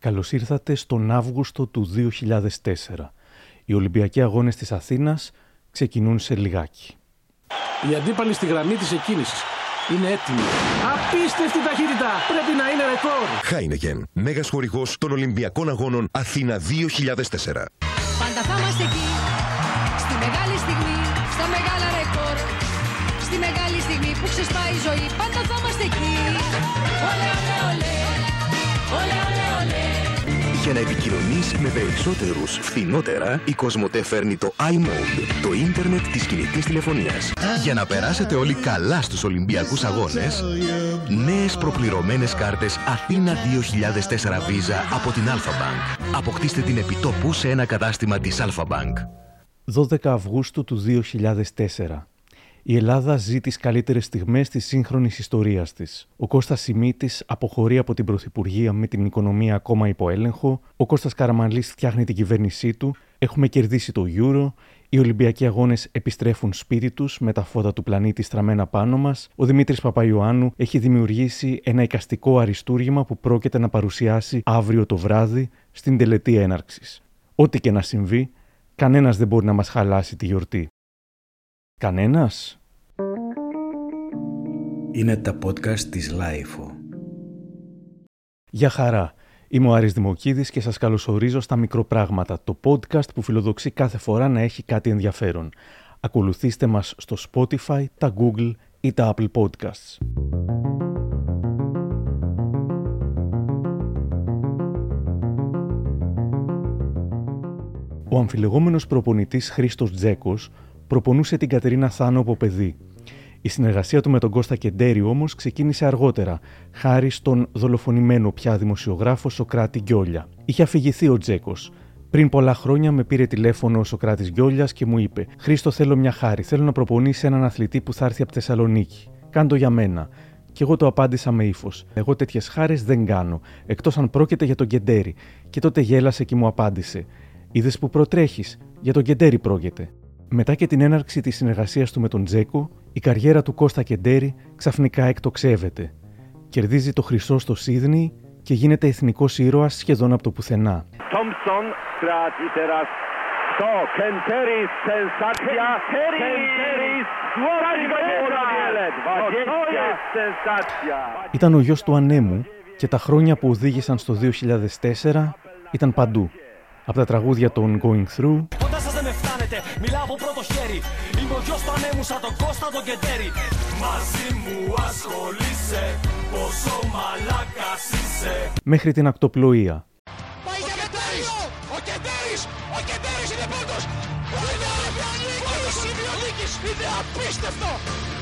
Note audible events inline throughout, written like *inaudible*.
Καλώς ήρθατε στον Αύγουστο του 2004. Οι Ολυμπιακοί Αγώνες της Αθήνας ξεκινούν σε λιγάκι. Οι αντίπαλοι στη γραμμή της εκκίνησης είναι έτοιμοι. Απίστευτη ταχύτητα! Πρέπει να είναι ρεκόρ! Χάινεκεν, μέγας χορηγός των Ολυμπιακών Αγώνων Αθήνα 2004. Για να επικοινωνείς με περισσότερους φθηνότερα, η Κοσμοτέ φέρνει το iMode, το ίντερνετ της κινητής τηλεφωνίας. Για να περάσετε όλοι καλά στους Ολυμπιακούς Αγώνες, νέες προπληρωμένες κάρτες Αθήνα 2004 Visa από την Alpha Bank. Αποκτήστε την επιτόπου σε ένα κατάστημα της Alpha Bank. 12 Αυγούστου του 2004. Η Ελλάδα ζει τις καλύτερες στιγμές της σύγχρονης ιστορίας της. Ο Κώστας Σιμίτης αποχωρεί από την Πρωθυπουργία με την οικονομία ακόμα υπό έλεγχο. Ο Κώστας Καραμαλής φτιάχνει την κυβέρνησή του. Έχουμε κερδίσει το Euro. Οι Ολυμπιακοί Αγώνες επιστρέφουν σπίτι τους με τα φώτα του πλανήτη στραμμένα πάνω μας. Ο Δημήτρης Παπαϊωάννου έχει δημιουργήσει ένα εικαστικό αριστούργημα που πρόκειται να παρουσιάσει αύριο το βράδυ στην τελετή έναρξης. Ό,τι και να συμβεί, κανένας δεν μπορεί να μας χαλάσει τη γιορτή. Κανένας; Είναι τα podcast της LiFO. Γεια χαρά. Είμαι ο Άρης Δημοκίδης και σας καλωσορίζω στα Μικροπράγματα, το podcast που φιλοδοξεί κάθε φορά να έχει κάτι ενδιαφέρον. Ακολουθήστε μας στο Spotify, τα Google ή τα Apple Podcasts. Ο αμφιλεγόμενος προπονητής Χρήστος Τζέκος προπονούσε την Κατερίνα Θάνο από παιδί. Η συνεργασία του με τον Κώστα Κεντέρη όμως ξεκίνησε αργότερα, χάρη στον δολοφονημένο πια δημοσιογράφο Σοκράτη Γκιόλια. Είχε αφηγηθεί ο Τζέκος. Πριν πολλά χρόνια με πήρε τηλέφωνο ο Σοκράτης Γκιόλιας και μου είπε: Χρήστο, θέλω μια χάρη. Θέλω να προπονήσει έναν αθλητή που θα έρθει από Θεσσαλονίκη. Κάντο για μένα. Και εγώ το απάντησα με ύφος. Εγώ τέτοιες χάρες δεν κάνω, εκτός αν πρόκειται για τον Κεντέρη. Και τότε γέλασε και μου απάντησε: Είδες που προτρέχεις, για τον Κεντέρη πρόκειται. Μετά και την έναρξη της συνεργασίας του με τον Τζέκο, η καριέρα του Κώστα Κεντέρη ξαφνικά εκτοξεύεται. Κερδίζει το χρυσό στο Σίδνη και γίνεται εθνικός ήρωας σχεδόν από το πουθενά. Thompson straci teraz to Kenteris, sensacja, Kenteris, to jest sensacja. Ήταν ο γιος του ανέμου και τα χρόνια που οδήγησαν στο 2004 ήταν παντού. Από τα τραγούδια των Going Through Κοντά σας δεν με φτάνετε, μιλάω από πρώτο χέρι Είμαι ο γιος του ανέμου σαν τον Κώστα τον Κεντέρι Μαζί μου ασχολείσαι, πόσο μαλάκας είσαι μέχρι την ακτοπλοεία. Πάει για Κεντέρις! Ο Κεντέρις! Ο Κεντέρις είναι πρώτος! Είναι Ολυμπιονίκης! Ολυμπιονίκης! Είναι απίστευτο!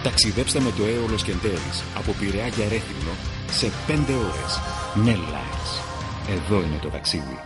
Ταξιδέψτε με το έολος Κεντέρης από Πειραιά για Ρέθυμνο σε 5 ώρες. Nellines. Εδώ είναι το ταξίδι.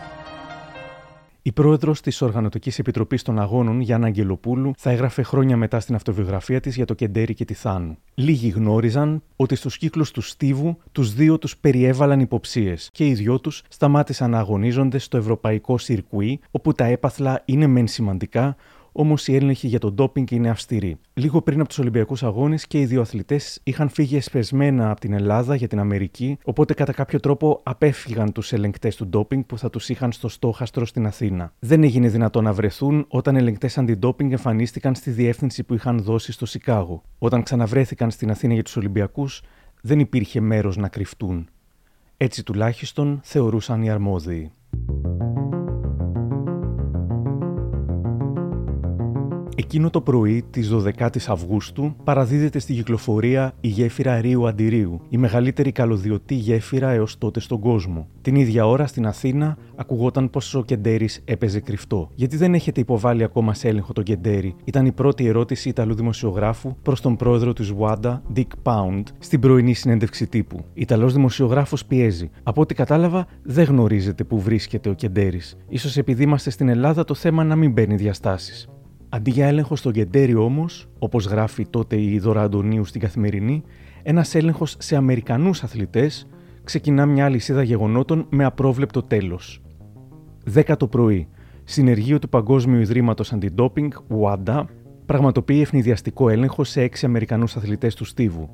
Η πρόεδρος της Οργανωτικής Επιτροπής των Αγώνων, Γιάννα Αγγελοπούλου, θα έγραφε χρόνια μετά στην αυτοβιογραφία της για το Κεντέρι και τη Θάνου. Λίγοι γνώριζαν ότι στους κύκλους του Στίβου τους δύο τους περιέβαλαν υποψίες και οι δυο τους σταμάτησαν να αγωνίζονται στο ευρωπαϊκό σιρκουί, όπου τα έπαθλα είναι μεν σημαντικά, όμως οι έλεγχοι για το ντόπινγκ είναι αυστηροί. Λίγο πριν από τους Ολυμπιακούς Αγώνες και οι δύο αθλητές είχαν φύγει εσπεσμένα από την Ελλάδα για την Αμερική, οπότε κατά κάποιο τρόπο απέφυγαν τους ελεγκτές του ντόπινγκ που θα τους είχαν στο στόχαστρο στην Αθήνα. Δεν έγινε δυνατό να βρεθούν όταν ελεγκτές αντιντόπινγκ εμφανίστηκαν στη διεύθυνση που είχαν δώσει στο Σικάγο. Όταν ξαναβρέθηκαν στην Αθήνα για τους Ολυμπιακούς, δεν υπήρχε μέρος να κρυφτούν. Έτσι τουλάχιστον θεωρούσαν οι αρμόδιοι. Εκείνο το πρωί της 12η Αυγούστου παραδίδεται στη κυκλοφορία η γέφυρα Ρίου Αντιρίου, η μεγαλύτερη καλωδιωτή γέφυρα έως τότε στον κόσμο. Την ίδια ώρα στην Αθήνα ακουγόταν πως ο Κεντέρης έπαιζε κρυφτό. Γιατί δεν έχετε υποβάλει ακόμα σε έλεγχο τον Κεντέρη, ήταν η πρώτη ερώτηση Ιταλού δημοσιογράφου προς τον πρόεδρο της Wanda, Dick Pound, στην πρωινή συνέντευξη τύπου. Ιταλός δημοσιογράφος πιέζει. Από ό,τι κατάλαβα, δεν γνωρίζετε που βρίσκεται ο Κεντέρης. σω επειδή είμαστε στην Ελλάδα το θέμα να μην παίρνει διαστάσεις. Αντί για έλεγχο στον Κεντέρι όμως, όπως γράφει τότε η Δώρα Αντωνίου στην καθημερινή, ένας έλεγχος σε Αμερικανούς αθλητές ξεκινά μια αλυσίδα γεγονότων με απρόβλεπτο τέλος. 10 το πρωί, συνεργείο του Παγκόσμιου Ιδρύματος Αντιντόπινγκ, WADA, πραγματοποιεί ευνηδιαστικό έλεγχο σε 6 Αμερικανούς αθλητές του Στίβου.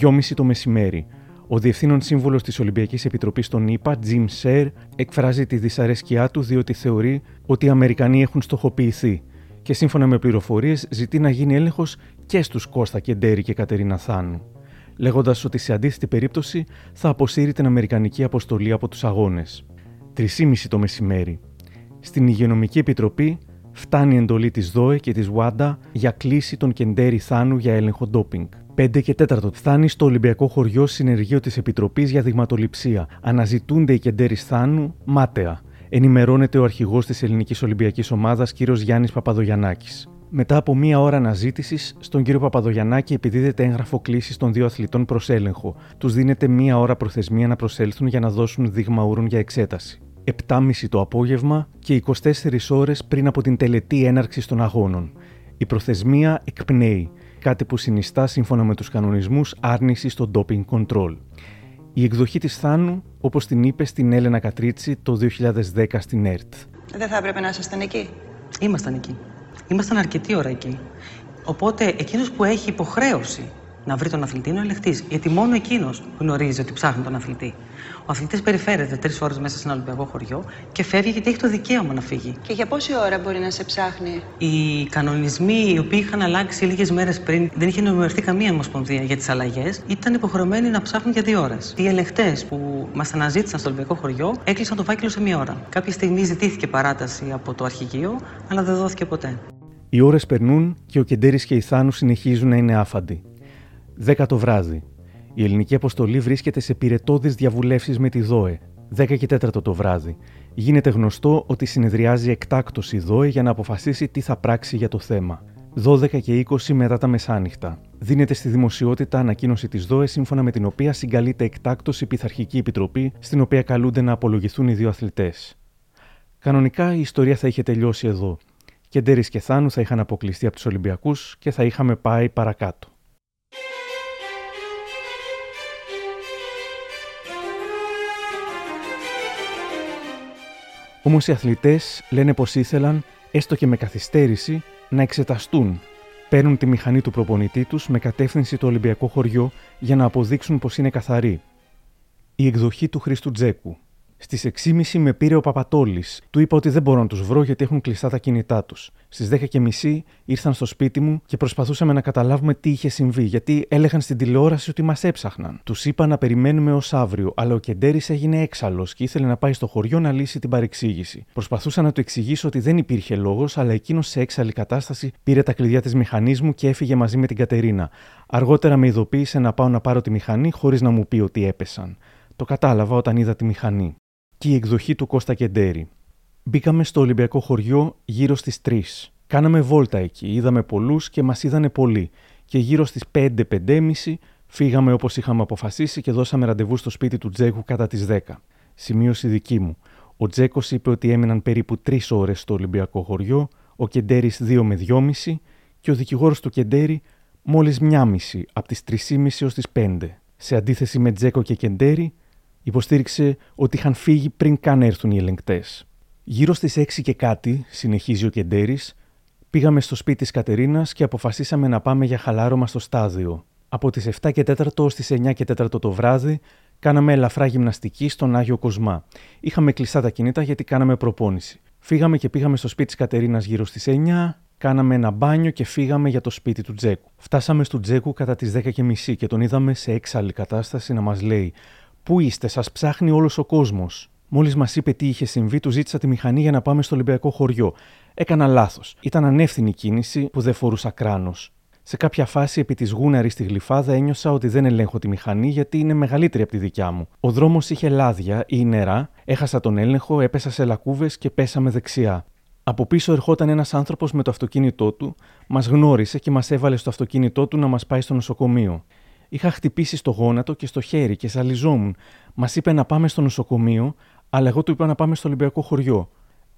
2.30 το μεσημέρι, Ο διευθύνων σύμβουλο της Ολυμπιακής Επιτροπής των ΗΠΑ, Jim Σερ, εκφράζει τη δυσαρέσκειά του διότι θεωρεί ότι οι Αμερικανοί έχουν στοχοποιηθεί και σύμφωνα με πληροφορίες ζητεί να γίνει έλεγχος και στους Κώστα Κεντέρη και Κατερίνα Θάνου, λέγοντας ότι σε αντίθετη περίπτωση θα αποσύρει την Αμερικανική αποστολή από τους αγώνες. 3.30 το μεσημέρι. Στην Υγειονομική Επιτροπή φτάνει η εντολή της ΔΟΕ και της ΟΑΝΤΑ για κλίση των Κεντέρη Θάνου για έλεγχο ντόπινγκ. 5 και 4 φτάνει στο Ολυμπιακό Χωριό συνεργείο της Επιτροπής για Δειγματοληψία. Αναζητούνται οι Κεντέρη Θάνου μάταια. Ενημερώνεται ο αρχηγός της Ελληνικής Ολυμπιακής Ομάδας, κ. Γιάννης Παπαδογιανάκη. Μετά από μία ώρα αναζήτησης, στον κύριο Παπαδογιαννάκη επιδίδεται έγγραφο κλήσης των δύο αθλητών προς έλεγχο. Τους δίνεται μία ώρα προθεσμία να προσέλθουν για να δώσουν δείγμα ούρων για εξέταση. 7.30 το απόγευμα και 24 ώρες πριν από την τελετή έναρξης των αγώνων. Η προθεσμία εκπνέει, κάτι που συνιστά σύμφωνα με τους κανονισμούς άρνηση στο doping control. Η εκδοχή της Θάνου, όπως την είπε στην Έλενα Κατρίτσι το 2010 στην ΕΡΤ. Δεν θα έπρεπε να ήσασταν εκεί. Ήμασταν εκεί. Ήμασταν αρκετή ώρα εκεί. Οπότε εκείνος που έχει υποχρέωση να βρει τον αθλητή είναι ο ελεκτής. Γιατί μόνο εκείνος γνωρίζει ότι ψάχνει τον αθλητή. Ο αθλητής περιφέρεται τρεις ώρες μέσα σε ένα Ολυμπιακό χωριό και φεύγει γιατί έχει το δικαίωμα να φύγει. Και για πόση ώρα μπορεί να σε ψάχνει; Οι κανονισμοί οι οποίοι είχαν αλλάξει λίγες μέρες πριν, δεν είχε ενημερωθεί καμία ομοσπονδία για τις αλλαγές, ήταν υποχρεωμένοι να ψάχνουν για δύο ώρες. Οι ελεγχτέ που μας αναζήτησαν στο Ολυμπιακό χωριό έκλεισαν το φάκελο σε μία ώρα. Κάποια στιγμή ζητήθηκε παράταση από το αρχηγείο, αλλά δεν δόθηκε ποτέ. Οι ώρες περνούν και ο Κεντέρης και η Θάνου συνεχίζουν να είναι άφαντοι. 10 το βράδυ. Η ελληνική αποστολή βρίσκεται σε πυρετόδει διαβουλεύσεις με τη ΔΟΕ. 10 και 4 το βράδυ. Γίνεται γνωστό ότι συνεδριάζει εκτάκτος η ΔΟΕ για να αποφασίσει τι θα πράξει για το θέμα. 12 και 20 μετά τα μεσάνυχτα. Δίνεται στη δημοσιότητα ανακοίνωση της ΔΟΕ σύμφωνα με την οποία συγκαλείται εκτάκτος η Πειθαρχική Επιτροπή, στην οποία καλούνται να απολογηθούν οι δύο αθλητές. Κανονικά η ιστορία θα είχε τελειώσει εδώ. Και Ντέρι και Θάνου θα είχαν αποκλειστεί από τους Ολυμπιακούς και θα είχαμε πάει παρακάτω. Όμως οι αθλητές λένε πως ήθελαν, έστω και με καθυστέρηση, να εξεταστούν. Παίρνουν τη μηχανή του προπονητή τους με κατεύθυνση το Ολυμπιακό χωριό για να αποδείξουν πως είναι καθαροί. Η εκδοχή του Χρήστου Τζέκου. Στις 6.30 με πήρε ο Παπατόλης. Του είπα ότι δεν μπορώ να τους βρω γιατί έχουν κλειστά τα κινητά τους. Στις 10.30 ήρθαν στο σπίτι μου και προσπαθούσαμε να καταλάβουμε τι είχε συμβεί, γιατί έλεγαν στην τηλεόραση ότι μας έψαχναν. Τους είπα να περιμένουμε ως αύριο, αλλά ο Κεντέρης έγινε έξαλλος και ήθελε να πάει στο χωριό να λύσει την παρεξήγηση. Προσπαθούσα να του εξηγήσω ότι δεν υπήρχε λόγος, αλλά εκείνος σε έξαλλη κατάσταση πήρε τα κλειδιά της μηχανής και έφυγε μαζί με την Κατερίνα. Αργότερα με ειδοποίησε να πάω να πάρω τη μηχανή χωρίς να μου πει ότι έπεσαν. Το κατάλαβα όταν είδα τη μηχανή και η εκδοχή του Κώστα Κεντέρη. Μπήκαμε στο Ολυμπιακό χωριό γύρω στις 3. Κάναμε βόλτα εκεί, είδαμε πολλούς και μας είδανε πολλοί. Και γύρω στις 5-5.30 φύγαμε όπως είχαμε αποφασίσει και δώσαμε ραντεβού στο σπίτι του Τζέκου κατά τις 10. Σημείωση δική μου. Ο Τζέκος είπε ότι έμειναν περίπου 3 ώρες στο Ολυμπιακό χωριό, ο Κεντέρης 2 με 2,5 και ο δικηγόρος του Κεντέρη μόλις 1,5 από τις 3,5 έως τις 5. Σε αντίθεση με Τζέκο και Κεντέρη, υποστήριξε ότι είχαν φύγει πριν καν έρθουν οι ελεγκτές. Γύρω στις 6 και κάτι, συνεχίζει ο Κεντέρης, πήγαμε στο σπίτι της Κατερίνας και αποφασίσαμε να πάμε για χαλάρωμα στο στάδιο. Από τις 7 και 4 ω τι 9 και 4 το βράδυ, κάναμε ελαφρά γυμναστική στον Άγιο Κοσμά. Είχαμε κλειστά τα κινητά γιατί κάναμε προπόνηση. Φύγαμε και πήγαμε στο σπίτι της Κατερίνας γύρω στις 9, κάναμε ένα μπάνιο και φύγαμε για το σπίτι του Τζέκου. Φτάσαμε στο Τζέκου κατά τις 10 και μισή και τον είδαμε σε έξαλλη κατάσταση να μας λέει Πού είστε, σας ψάχνει όλος ο κόσμος. Μόλις μας είπε τι είχε συμβεί, του ζήτησα τη μηχανή για να πάμε στο Ολυμπιακό χωριό. Έκανα λάθος. Ήταν ανεύθυνη κίνηση που δεν φορούσα κράνος. Σε κάποια φάση, επί της γούναρης στη γλυφάδα, ένιωσα ότι δεν ελέγχω τη μηχανή γιατί είναι μεγαλύτερη από τη δικιά μου. Ο δρόμος είχε λάδια ή νερά, έχασα τον έλεγχο, έπεσα σε λακκούβες και πέσαμε δεξιά. Από πίσω ερχόταν ένας άνθρωπος με το αυτοκίνητό του, μας γνώρισε και μας έβαλε στο αυτοκίνητό του να μας πάει στο νοσοκομείο. Είχα χτυπήσει στο γόνατο και στο χέρι και ζαλιζόμουν. Μας είπε να πάμε στο νοσοκομείο, αλλά εγώ του είπα να πάμε στο Ολυμπιακό χωριό.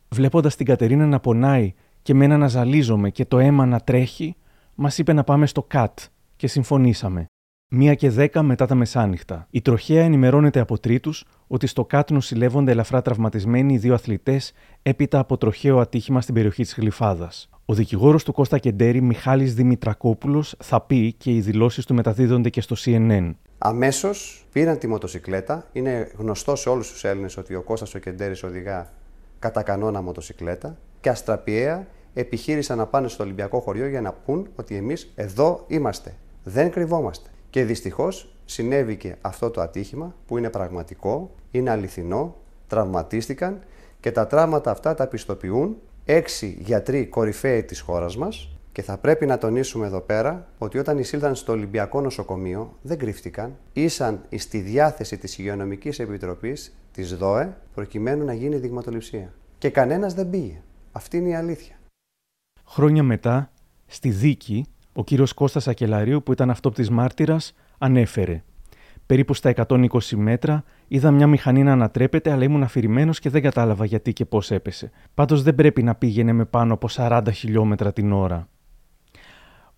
Βλέποντας την Κατερίνα να πονάει και μένα να ζαλίζομαι και το αίμα να τρέχει, μας είπε να πάμε στο ΚΑΤ και συμφωνήσαμε. Μία και δέκα μετά τα μεσάνυχτα. Η τροχέα ενημερώνεται από τρίτους ότι στο ΚΑΤ νοσηλεύονται ελαφρά τραυματισμένοι οι δύο αθλητές έπειτα από τροχαίο ατύχημα στην περιοχή της Γλυφάδας. Ο δικηγόρος του Κώστα Κεντέρη, Μιχάλης Δημητρακόπουλος, θα πει και οι δηλώσεις του μεταδίδονται και στο CNN. Αμέσως πήραν τη μοτοσυκλέτα. Είναι γνωστό σε όλους τους Έλληνες ότι ο Κώστας ο Κεντέρης οδηγά κατά κανόνα μοτοσυκλέτα και αστραπιαία επιχείρησαν να πάνε στο Ολυμπιακό χωριό για να πούν ότι εμείς εδώ είμαστε. Δεν κρυβόμαστε. Και δυστυχώς συνέβηκε αυτό το ατύχημα που είναι πραγματικό, είναι αληθινό, τραυματίστηκαν και τα τραύματα αυτά τα πιστοποιούν έξι γιατροί κορυφαίοι της χώρας μας και θα πρέπει να τονίσουμε εδώ πέρα ότι όταν εισήλθαν στο Ολυμπιακό Νοσοκομείο δεν κρύφτηκαν, ήσαν στη διάθεση της Υγειονομικής Επιτροπής της ΔΟΕ προκειμένου να γίνει δειγματοληψία. Και κανένας δεν πήγε. Αυτή είναι η αλήθεια. Χρόνια μετά, στη δίκη, ο κύριος Κώστας Ακελαρίου που ήταν αυτόπτης μάρτυρας ανέφερε Περίπου στα 120 μέτρα είδα μια μηχανή να ανατρέπεται, αλλά ήμουν αφηρημένος και δεν κατάλαβα γιατί και πώς έπεσε. Πάντως δεν πρέπει να πήγαινε με πάνω από 40 χιλιόμετρα την ώρα.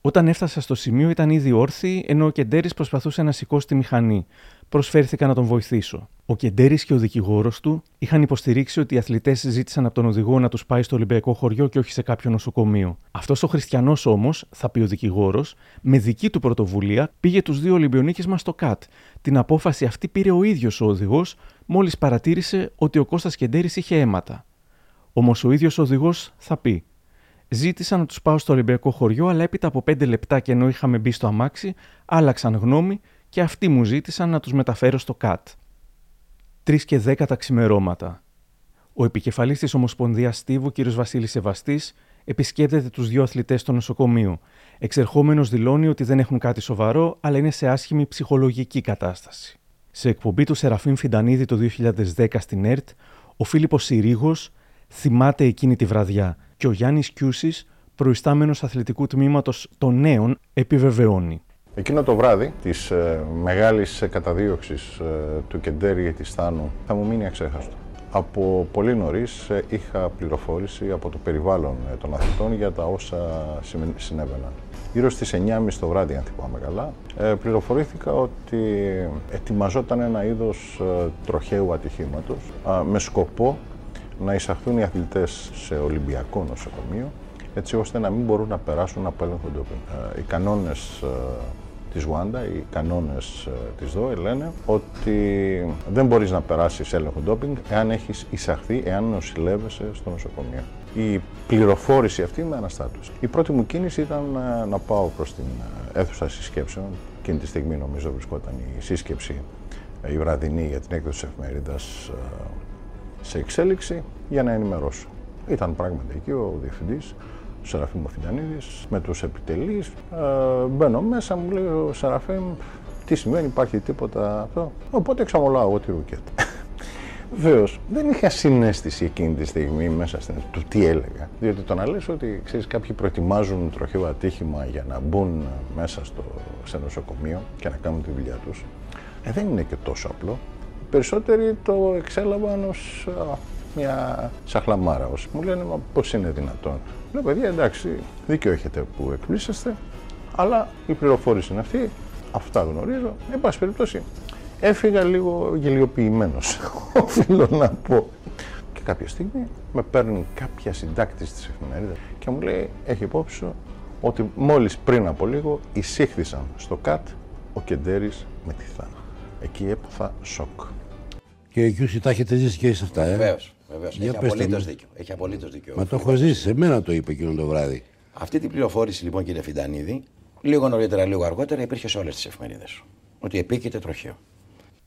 Όταν έφτασα στο σημείο ήταν ήδη όρθιοι, ενώ ο Κεντέρης προσπαθούσε να σηκώσει τη μηχανή. Προσφέρθηκα να τον βοηθήσω. Ο Κεντέρης και ο δικηγόρος του είχαν υποστηρίξει ότι οι αθλητές ζήτησαν από τον οδηγό να τους πάει στο Ολυμπιακό χωριό και όχι σε κάποιο νοσοκομείο. Αυτός ο χριστιανός όμως, θα πει ο δικηγόρος, με δική του πρωτοβουλία πήγε τους δύο Ολυμπιονίκες μας στο ΚΑΤ. Την απόφαση αυτή πήρε ο ίδιος ο οδηγός, μόλις παρατήρησε ότι ο Κώστας Κεντέρης είχε αίματα. Όμως ο ίδιος ο οδηγός θα πει: Ζήτησα να τους πάω στο Ολυμπιακό χωριό, αλλά έπειτα από πέντε λεπτά και ενώ είχαμε μπει στο αμάξι, άλλαξαν γνώμη και αυτοί μου ζήτησαν να τους μεταφέρω στο ΚΑΤ. Τρεις και δέκα τα ξημερώματα. Ο επικεφαλής της Ομοσπονδίας Στίβου, κ. Βασίλης Σεβαστής, επισκέπτεται τους δύο αθλητές στο νοσοκομείο. Εξερχόμενος δηλώνει ότι δεν έχουν κάτι σοβαρό, αλλά είναι σε άσχημη ψυχολογική κατάσταση. Σε εκπομπή του Σεραφείμ Φιντανίδη το 2010 στην ΕΡΤ, ο Φίλιππος Συρίγος θυμάται εκείνη τη βραδιά και ο Γιάννης Κιούσης, προϊστάμενος αθλητικού τμήματος των νέων, επιβεβαιώνει. Εκείνο το βράδυ της ε, μεγάλης καταδίωξης ε, του Κεντέρη της Θάνου θα μου μείνει αξέχαστο. Από πολύ νωρίς ε, είχα πληροφόρηση από το περιβάλλον ε, των αθλητών για τα όσα συνέβαιναν. Γύρω στις 9.30 το βράδυ, αν θυμάμαι καλά, ε, πληροφορήθηκα ότι ετοιμαζόταν ένα είδος τροχαίου ατυχήματος με σκοπό να εισαχθούν οι αθλητές σε Ολυμπιακό νοσοκομείο έτσι ώστε να μην μπορούν να περάσουν από έλεγχο ντόπινγκ. Οι κανόνες της Wanda, οι κανόνες της ΔΟΕ λένε ότι δεν μπορείς να περάσεις έλεγχο ντόπινγκ εάν έχεις εισαχθεί, εάν νοσηλεύεσαι στο νοσοκομείο. Η πληροφόρηση αυτή με αναστάτωσε. Η πρώτη μου κίνηση ήταν να πάω προς την αίθουσα συσκέψεων. Εκείνη τη στιγμή νομίζω βρισκόταν η σύσκεψη η βραδινή για την έκδοση της εφημερίδας σε εξέλιξη για να ενημερώσω. Ήταν πράγματι εκεί ο διευθυντής, ο Σεραφείμ Φιντανίδης, με τους επιτελείς. Ε, μπαίνω μέσα, μου λέει ο Σεραφείμ, τι σημαίνει, υπάρχει τίποτα αυτό; Οπότε εξαμολάω εγώ τη ρουκέτα. Βεβαίως, δεν είχα συνέστηση εκείνη τη στιγμή μέσα στην του τι έλεγα. Διότι το να λες ότι ξέρεις, κάποιοι προετοιμάζουν τροχαίο ατύχημα για να μπουν μέσα στο, σε νοσοκομείο και να κάνουν τη δουλειά τους, ε, δεν είναι και τόσο απλό περισσότεροι το εξέλαβαν ως μια σαχλαμάρα. Ως. Μου λένε, μα πώς είναι δυνατόν. Λέω, παιδιά, εντάξει, δίκιο έχετε που εκπλήσεστε, αλλά η πληροφόρηση είναι αυτή, αυτά γνωρίζω. Εν πάση περιπτώσει, έφυγα λίγο γελιοποιημένος, *laughs* οφείλω να πω. Και κάποια στιγμή με παίρνει κάποια συντάκτη τη εφημερίδα και μου λέει: Έχει υπόψη σου ότι μόλις πριν από λίγο εισήχθησαν στο ΚΑΤ ο Κεντέρης με τη Θάνα. Εκεί έπαθα σοκ. Και εκεί τα έχετε ζήσει και εσείς αυτά, ε; Βεβαίως. Έχει απολύτως δίκιο. Έχει απολύτως δίκιο. Μα το έχω ζήσει. Σε μένα το είπε εκείνο το βράδυ. Αυτή την πληροφόρηση λοιπόν, κύριε Φιντανίδη, λίγο νωρίτερα, λίγο αργότερα υπήρχε σε όλες τις εφημερίδες. Ότι επίκειται τροχαίο.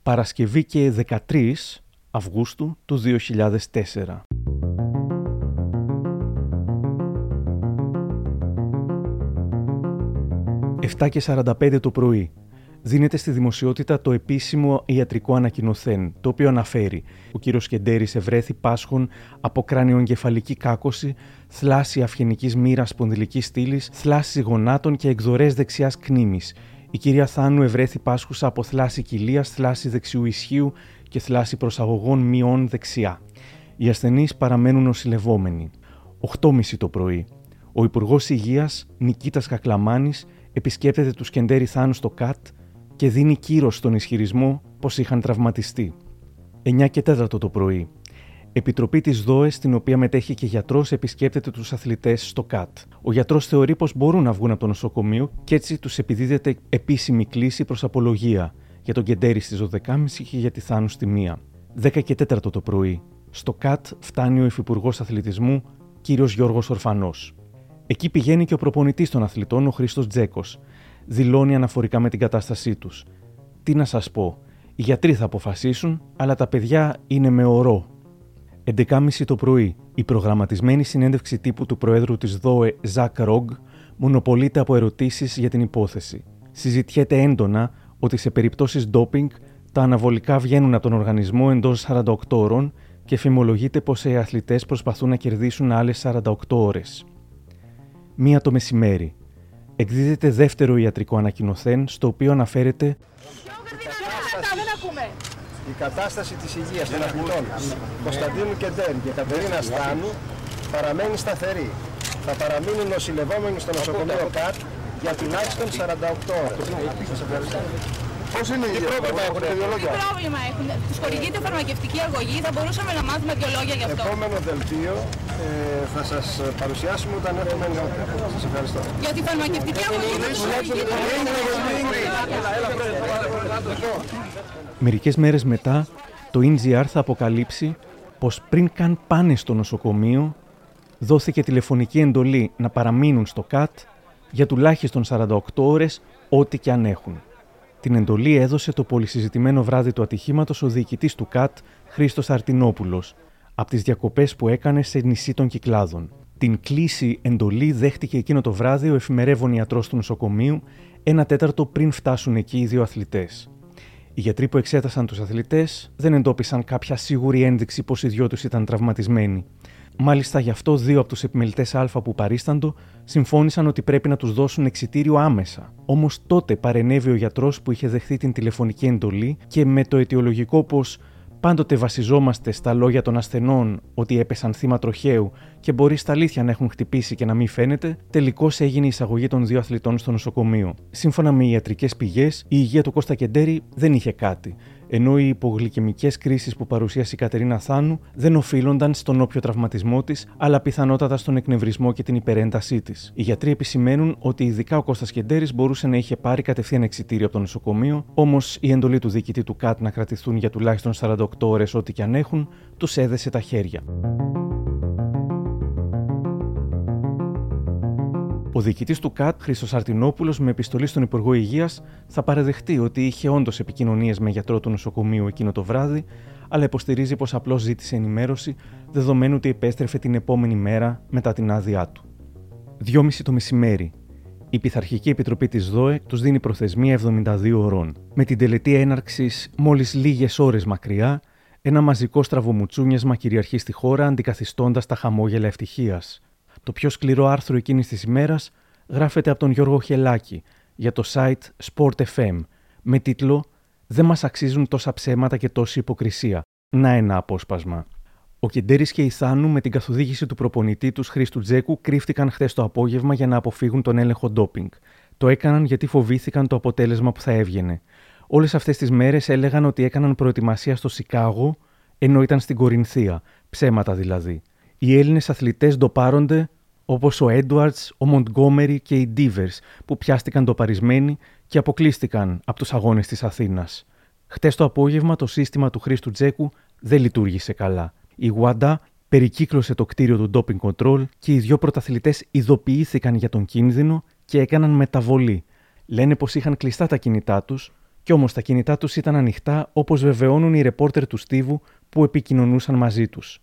Παρασκευή και 13 Αυγούστου του 2004. 7 και 45 το πρωί δίνεται στη δημοσιότητα το επίσημο ιατρικό ανακοινωθέν, το οποίο αναφέρει ο κύριος Κεντέρης ευρέθη πάσχων από κρανιογκεφαλική κάκωση, θλάση αυγενικής μοίρας σπονδυλικής στήλης, θλάση γονάτων και εκδορές δεξιάς κνήμης. Η κυρία Θάνου ευρέθη πάσχουσα από θλάση κοιλίας, θλάση δεξιού ισχύου και θλάση προσαγωγών μειών δεξιά. Οι ασθενείς παραμένουν νοσηλευόμενοι. 8.30 το πρωί. Ο Υπουργός Υγείας Νικήτας Κακλαμάνης επισκέπτεται τους Κεντέρι Θάνου στο ΚΑΤ και δίνει κύρος στον ισχυρισμό πως είχαν τραυματιστεί. 9 και 4 το πρωί. Επιτροπή της ΔΟΕ, στην οποία μετέχει και γιατρός, επισκέπτεται τους αθλητές στο ΚΑΤ. Ο γιατρός θεωρεί πως μπορούν να βγουν από το νοσοκομείο και έτσι τους επιδίδεται επίσημη κλίση προς απολογία για τον Κεντέρι στις 12.30 και για τη Θάνου στη 1. 10 και 4 το πρωί. Στο ΚΑΤ φτάνει ο Υφυπουργός Αθλητισμού, κ. Γιώργος Ορφανός. Εκεί πηγαίνει και ο προπονητής των αθλητών, ο Χρήστος Τζέκος. Δηλώνει αναφορικά με την κατάστασή τους. Τι να σας πω, οι γιατροί θα αποφασίσουν, αλλά τα παιδιά είναι με ορό. 11.30 το πρωί, η προγραμματισμένη συνέντευξη τύπου του Προέδρου της ΔΟΕ, Ζακ Ρόγκ, μονοπολείται από ερωτήσεις για την υπόθεση. Συζητιέται έντονα ότι σε περιπτώσεις ντόπινγκ τα αναβολικά βγαίνουν από τον οργανισμό εντός 48 ώρων και φημολογείται πως οι αθλητές προσπαθούν να κερδίσουν άλλες 48 ώρες. Μία το μεσημέρι. Εκδίδεται δεύτερο ιατρικό ανακοινωθέν, στο οποίο αναφέρεται η κατάσταση της υγείας των αθλητών Κωνσταντίνου Κεντέρ και Κατερίνα Στάνου παραμένει σταθερή. Θα παραμείνουν νοσηλευόμενοι στο νοσοκομείο ΚΑΤ για τουλάχιστον 48 ώρες. Σας ευχαριστώ. Πώς είναι η πρόβλημα έχουν τα Τι πρόβλημα έχουν. Τους χορηγείται φαρμακευτική αγωγή. Θα μπορούσαμε να μάθουμε δύο λόγια γι' αυτό. Επόμενο δελτίο ε, θα σας παρουσιάσουμε όταν έχουμε νεότερα. Σας ευχαριστώ. Για τη φαρμακευτική αγωγή θα τους χορηγείται. Μερικές μέρες μετά, το NGR θα αποκαλύψει πως πριν καν πάνε στο νοσοκομείο, δόθηκε τηλεφωνική εντολή να παραμείνουν στο ΚΑΤ για τουλάχιστον 48 ώρες ό,τι και αν έχουν. Την εντολή έδωσε το πολυσυζητημένο βράδυ του ατυχήματος ο διοικητής του ΚΑΤ, Χρήστος Αρτινόπουλος, από τις διακοπές που έκανε σε νησί των Κυκλάδων. Την κλίση εντολή δέχτηκε εκείνο το βράδυ ο εφημερεύων ιατρός του νοσοκομείου, ένα τέταρτο πριν φτάσουν εκεί οι δύο αθλητές. Οι γιατροί που εξέτασαν τους αθλητές δεν εντόπισαν κάποια σίγουρη ένδειξη πως οι δυο τους ήταν τραυματισμένοι. Μάλιστα, γι' αυτό δύο από τους επιμελητές Α που παρίσταντο συμφώνησαν ότι πρέπει να τους δώσουν εξητήριο άμεσα. Όμως τότε παρενέβη ο γιατρός που είχε δεχθεί την τηλεφωνική εντολή και με το αιτιολογικό πως Πάντοτε βασιζόμαστε στα λόγια των ασθενών ότι έπεσαν θύμα τροχαίου και μπορεί στα αλήθεια να έχουν χτυπήσει και να μην φαίνεται, τελικώς έγινε η εισαγωγή των δύο αθλητών στο νοσοκομείο. Σύμφωνα με ιατρικές πηγές, η υγεία του Κώστα Κεντέρη δεν είχε κάτι, ενώ οι υπογλυκαιμικές κρίσεις που παρουσίασε η Κατερίνα Θάνου δεν οφείλονταν στον όποιο τραυματισμό της, αλλά πιθανότατα στον εκνευρισμό και την υπερέντασή της. Οι γιατροί επισημαίνουν ότι ειδικά ο Κώστας Κεντέρης μπορούσε να είχε πάρει κατευθείαν εξητήριο από το νοσοκομείο, όμως η εντολή του διοικητή του ΚΑΤ να κρατηθούν για τουλάχιστον 48 ώρες ό,τι και αν έχουν, τους έδεσε τα χέρια. Ο διοικητής του ΚΑΤ, Χρήστος Αρτινόπουλος, με επιστολή στον Υπουργό Υγείας, θα παραδεχτεί ότι είχε όντως επικοινωνίες με γιατρό του νοσοκομείου εκείνο το βράδυ, αλλά υποστηρίζει πως απλώς ζήτησε ενημέρωση, δεδομένου ότι επέστρεφε την επόμενη μέρα μετά την άδειά του. 2.30 το μεσημέρι. Η Πειθαρχική Επιτροπή της ΔΟΕ τους δίνει προθεσμία 72 ωρών. Με την τελετή έναρξης μόλις λίγες ώρες μακριά, ένα μαζικό στραβομουτσούνιασμα κυριαρχεί στη χώρα, αντικαθιστώντας τα χαμόγελα ευτυχίας. Το πιο σκληρό άρθρο εκείνης της ημέρας γράφεται από τον Γιώργο Χελάκη για το site Sport FM με τίτλο «Δεν μας αξίζουν τόσα ψέματα και τόση υποκρισία». Να ένα απόσπασμα. Ο Κεντέρης και η Θάνου με την καθοδήγηση του προπονητή τους Χρήστου Τζέκου κρύφτηκαν χθες το απόγευμα για να αποφύγουν τον έλεγχο ντόπινγκ. Το έκαναν γιατί φοβήθηκαν το αποτέλεσμα που θα έβγαινε. Όλες αυτές τις μέρες έλεγαν ότι έκαναν προετοιμασία στο Σικάγο ενώ ήταν στην Κορινθία. Ψέματα δηλαδή οι Έλληνες αθλητές ντοπάρονται όπως ο Έντουαρτ, ο Μοντγκόμερι και οι Ντίβερ που πιάστηκαν ντοπαρισμένοι και αποκλείστηκαν από τους αγώνες της Αθήνας. Χτες το απόγευμα το σύστημα του Χρήστου Τζέκου δεν λειτουργήσε καλά. Η Γουάντα περικύκλωσε το κτίριο του Doping Control και οι δύο πρωταθλητές ειδοποιήθηκαν για τον κίνδυνο και έκαναν μεταβολή. Λένε πως είχαν κλειστά τα κινητά τους, κι όμως τα κινητά τους ήταν ανοιχτά όπως βεβαιώνουν οι ρεπόρτερ του Στίβου που επικοινωνούσαν μαζί τους.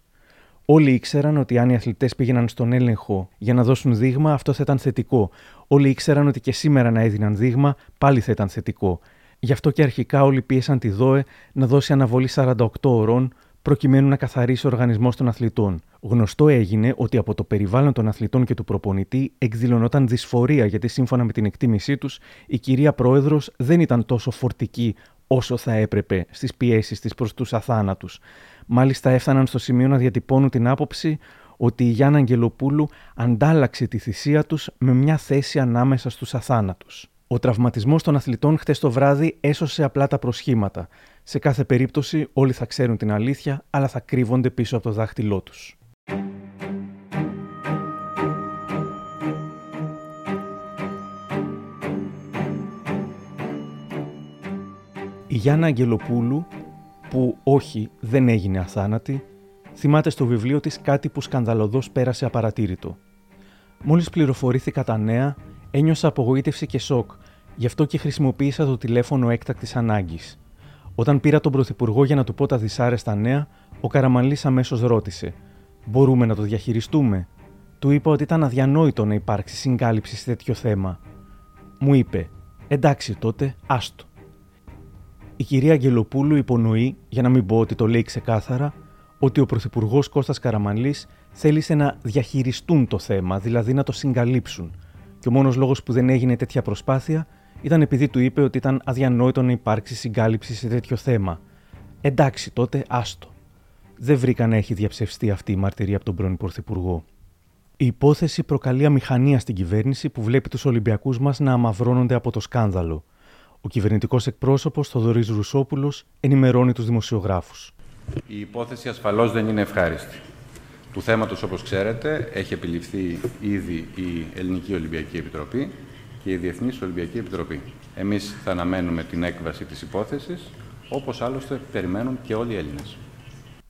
Όλοι ήξεραν ότι αν οι αθλητές πήγαιναν στον έλεγχο για να δώσουν δείγμα, αυτό θα ήταν θετικό. Όλοι ήξεραν ότι και σήμερα να έδιναν δείγμα, πάλι θα ήταν θετικό. Γι' αυτό και αρχικά όλοι πίεσαν τη ΔΟΕ να δώσει αναβολή 48 ωρών προκειμένου να καθαρίσει ο οργανισμός των αθλητών. Γνωστό έγινε ότι από το περιβάλλον των αθλητών και του προπονητή εκδηλωνόταν δυσφορία γιατί σύμφωνα με την εκτίμησή τους η κυρία Πρόεδρος δεν ήταν τόσο φορτική όσο θα έπρεπε στις πιέσεις της προς τους αθάνατους. Μάλιστα έφταναν στο σημείο να διατυπώνουν την άποψη ότι η Γιάννα Αγγελοπούλου αντάλλαξε τη θυσία τους με μια θέση ανάμεσα στους αθάνατους. Ο τραυματισμός των αθλητών χτες το βράδυ έσωσε απλά τα προσχήματα. Σε κάθε περίπτωση, όλοι θα ξέρουν την αλήθεια, αλλά θα κρύβονται πίσω από το δάχτυλό τους. Η Γιάννα Αγγελοπούλου, που όχι δεν έγινε αθάνατη, θυμάται στο βιβλίο της κάτι που σκανδαλωδώς πέρασε απαρατήρητο. Μόλις πληροφορήθηκα τα νέα, ένιωσα απογοήτευση και σοκ, γι' αυτό και χρησιμοποίησα το τηλέφωνο έκτακτης ανάγκης. Όταν πήρα τον Πρωθυπουργό για να του πω τα δυσάρεστα νέα, ο Καραμαλής αμέσως ρώτησε: Μπορούμε να το διαχειριστούμε; Του είπα ότι ήταν αδιανόητο να υπάρξει συγκάλυψη σε τέτοιο θέμα. Μου είπε: Εντάξει τότε, άστο. Η κυρία Αγγελοπούλου υπονοεί, για να μην πω ότι το λέει ξεκάθαρα, ότι ο Πρωθυπουργός Κώστας Καραμαλής θέλησε να διαχειριστούν το θέμα, δηλαδή να το συγκαλύψουν. Και ο μόνος λόγος που δεν έγινε τέτοια προσπάθεια ήταν επειδή του είπε ότι ήταν αδιανόητο να υπάρξει συγκάλυψη σε τέτοιο θέμα. Εντάξει, τότε άστο. Δεν βρήκα να έχει διαψευστεί αυτή η μαρτυρία από τον πρώην Πρωθυπουργό. Η υπόθεση προκαλεί αμηχανία στην κυβέρνηση που βλέπει τους Ολυμπιακούς μας να αμαυρώνονται από το σκάνδαλο. Ο κυβερνητικός εκπρόσωπος Θοδωρής Ρουσόπουλος ενημερώνει τους δημοσιογράφους. Η υπόθεση ασφαλώς δεν είναι ευχάριστη. Του θέματος, όπως ξέρετε, έχει επιληφθεί ήδη η Ελληνική Ολυμπιακή Επιτροπή και η Διεθνής Ολυμπιακή Επιτροπή. Εμείς θα αναμένουμε την έκβαση της υπόθεσης, όπως άλλωστε περιμένουν και όλοι οι Έλληνες.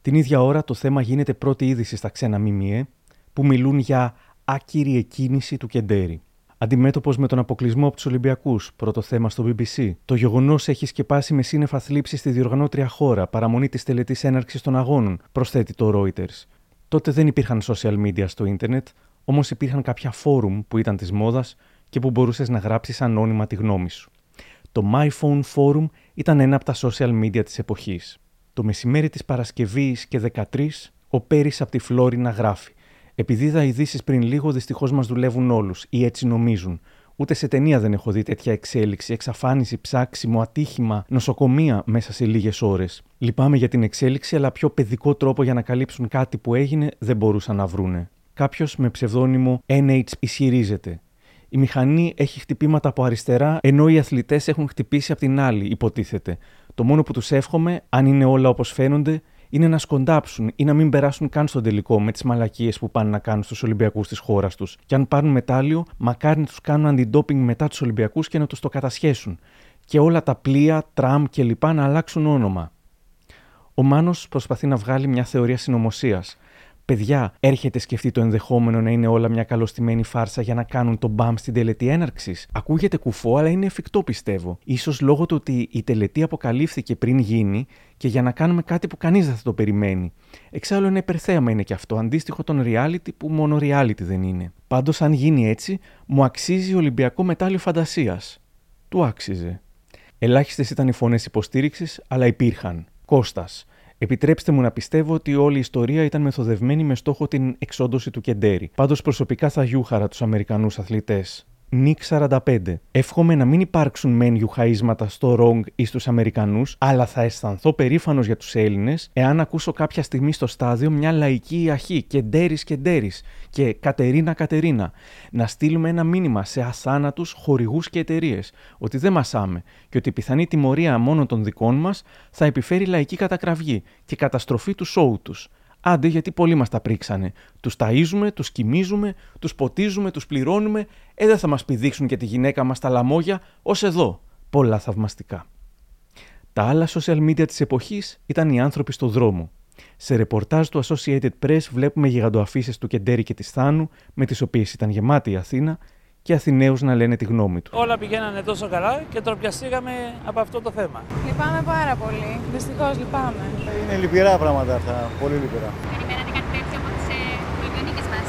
Την ίδια ώρα το θέμα γίνεται πρώτη είδηση στα ξένα ΜΜΕ που μιλούν για άκυρη εκκίνηση του Κεντέρι. Αντιμέτωπος με τον αποκλεισμό από τους Ολυμπιακούς, πρώτο θέμα στο BBC. Το γεγονός έχει σκεπάσει με σύννεφα θλίψη στη διοργανώτρια χώρα, παραμονή της τελετής έναρξης των αγώνων, προσθέτει το Reuters. Τότε δεν υπήρχαν social media στο ίντερνετ, όμως υπήρχαν κάποια φόρουμ που ήταν της μόδας και που μπορούσες να γράψεις ανώνυμα τη γνώμη σου. Το MyPhone Forum ήταν ένα από τα social media της εποχής. Το μεσημέρι της Παρασκευής και 13, ο Πέρι από τη Φλόρινα γράφει. Επειδή είδα ειδήσεις πριν λίγο, δυστυχώς μας δουλεύουν όλους, ή έτσι νομίζουν. Ούτε σε ταινία δεν έχω δει τέτοια εξέλιξη, εξαφάνιση, ψάξιμο, ατύχημα, νοσοκομεία μέσα σε λίγες ώρες. Λυπάμαι για την εξέλιξη, αλλά πιο παιδικό τρόπο για να καλύψουν κάτι που έγινε δεν μπορούσαν να βρούνε. Κάποιος με ψευδόνυμο NH ισχυρίζεται. Η μηχανή έχει χτυπήματα από αριστερά, ενώ οι αθλητές έχουν χτυπήσει από την άλλη, υποτίθεται. Το μόνο που τους εύχομαι, αν είναι όλα όπως φαίνονται, είναι να σκοντάψουν ή να μην περάσουν καν στον τελικό με τις μαλακίες που πάνε να κάνουν στους Ολυμπιακούς της χώρας τους. Και αν πάρουν μετάλλιο, μακάρι να τους κάνουν αντιντόπινγκ μετά τους Ολυμπιακούς και να τους το κατασχέσουν. Και όλα τα πλοία, τραμ κλπ. να αλλάξουν όνομα. Ο Μάνος προσπαθεί να βγάλει μια θεωρία συνωμοσίας. Παιδιά, έρχεται σκεφτεί το ενδεχόμενο να είναι όλα μια καλωστημένη φάρσα για να κάνουν τον μπαμ στην τελετή έναρξης. Ακούγεται κουφό, αλλά είναι εφικτό πιστεύω. σω λόγω του ότι η τελετή αποκαλύφθηκε πριν γίνει και για να κάνουμε κάτι που κανείς δεν θα το περιμένει. Εξάλλου ένα υπερθέαμα είναι και αυτό, αντίστοιχο των reality που μόνο reality δεν είναι. Πάντως, αν γίνει έτσι, μου αξίζει Ολυμπιακό μετάλλιο φαντασίας. Του άξιζε. Ελάχιστες ήταν οι φωνές υποστήριξης, αλλά υπήρχαν. Κώστας, Επιτρέψτε μου να πιστεύω ότι όλη η ιστορία ήταν μεθοδευμένη με στόχο την εξόντωση του Κεντέρι. Πάντως προσωπικά θα γιούχαρα τους Αμερικανούς αθλητές. Νίκ 45. Εύχομαι να μην υπάρξουν μεν γιουχαίσματα στο Ρόγκ ή στους Αμερικανούς, αλλά θα αισθανθώ περήφανος για τους Έλληνες εάν ακούσω κάποια στιγμή στο στάδιο μια λαϊκή ιαχή και ντέρι και ντέρι και Κατερίνα Κατερίνα. Να στείλουμε ένα μήνυμα σε αθάνατους χορηγούς και εταιρείες ότι δεν μασάμε και ότι η πιθανή τιμωρία μόνο των δικών μας θα επιφέρει λαϊκή κατακραυγή και καταστροφή του σόου τους. Άντε γιατί πολλοί μας τα πρίξανε. Τους ταΐζουμε, τους κοιμίζουμε, τους ποτίζουμε, τους πληρώνουμε. Ε, δεν θα μας πηδήξουν και τη γυναίκα μας τα λαμόγια ως εδώ. Πολλά θαυμαστικά. Τα άλλα social media της εποχής ήταν οι άνθρωποι στο δρόμο. Σε ρεπορτάζ του Associated Press βλέπουμε γιγαντοαφίσεις του Κεντέρη και της Θάνου, με τις οποίες ήταν γεμάτη η Αθήνα, και Αθηναίους να λένε τη γνώμη τους. Όλα πηγαίνανε τόσο καλά και τροπιαστήκαμε από αυτό το θέμα. Λυπάμαι πάρα πολύ. Δυστυχώς λυπάμαι. Είναι λυπηρά πράγματα αυτά. Πολύ λυπηρά. Περιμένατε κάτι τέτοιο από τις Ολυμπιονίκε μας;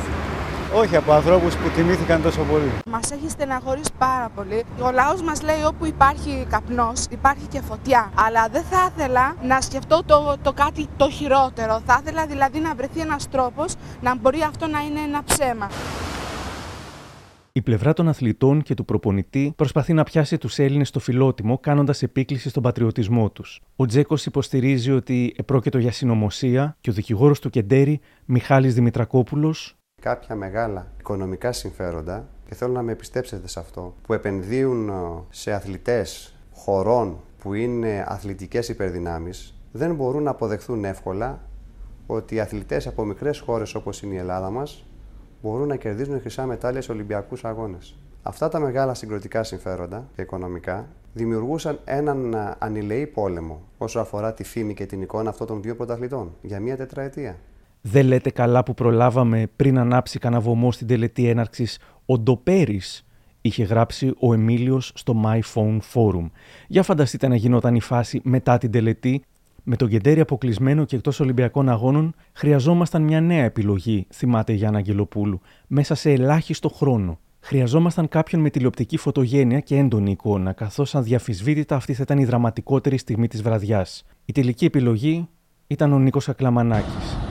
Όχι από ανθρώπους που τιμήθηκαν τόσο πολύ. Μας έχει στεναχωρήσει πάρα πολύ. Ο λαός μας λέει όπου υπάρχει καπνός, υπάρχει και φωτιά. Αλλά δεν θα ήθελα να σκεφτώ το, το κάτι το χειρότερο. Θα ήθελα δηλαδή να βρεθεί ένας τρόπος να μπορεί αυτό να είναι ένα ψέμα. Η πλευρά των αθλητών και του προπονητή προσπαθεί να πιάσει τους Έλληνες στο φιλότιμο, κάνοντας επίκληση στον πατριωτισμό τους. Ο Τζέκος υποστηρίζει ότι επρόκειτο για συνωμοσία και ο δικηγόρος του Κεντέρι, Μιχάλης Δημητρακόπουλος. Κάποια μεγάλα οικονομικά συμφέροντα και θέλω να με πιστέψετε σε αυτό, που επενδύουν ε, σε αθλητές χωρών που είναι αθλητικές υπερδυνάμεις, δεν μπορούν να αποδεχθούν εύκολα ότι οι αθλητές από μικρές χώρες όπως είναι η Ελλάδα μας μπορούν να κερδίζουν χρυσά μετάλλια σε Ολυμπιακούς αγώνες. Αυτά τα μεγάλα συγκροτικά συμφέροντα και οικονομικά δημιουργούσαν έναν ανηλεή πόλεμο όσο αφορά τη φήμη και την εικόνα αυτών των δύο πρωταθλητών για μία τετραετία. Δεν λέτε καλά που προλάβαμε πριν ανάψει κανένα βωμό στην τελετή έναρξης ο Ντοπέρης, είχε γράψει ο Εμίλιος στο My Phone Forum. Για φανταστείτε να γινόταν η φάση μετά την τελετή. Με τον Κεντέρι αποκλεισμένο και εκτός Ολυμπιακών Αγώνων, χρειαζόμασταν μια νέα επιλογή, θυμάται η Γιάννα Αγγελοπούλου, μέσα σε ελάχιστο χρόνο. Χρειαζόμασταν κάποιον με τηλεοπτική φωτογένεια και έντονη εικόνα, καθώς αδιαφυσβήτητα αυτή θα ήταν η δραματικότερη στιγμή της βραδιάς. Η τελική επιλογή ήταν ο Νίκος Ακλαμανάκης.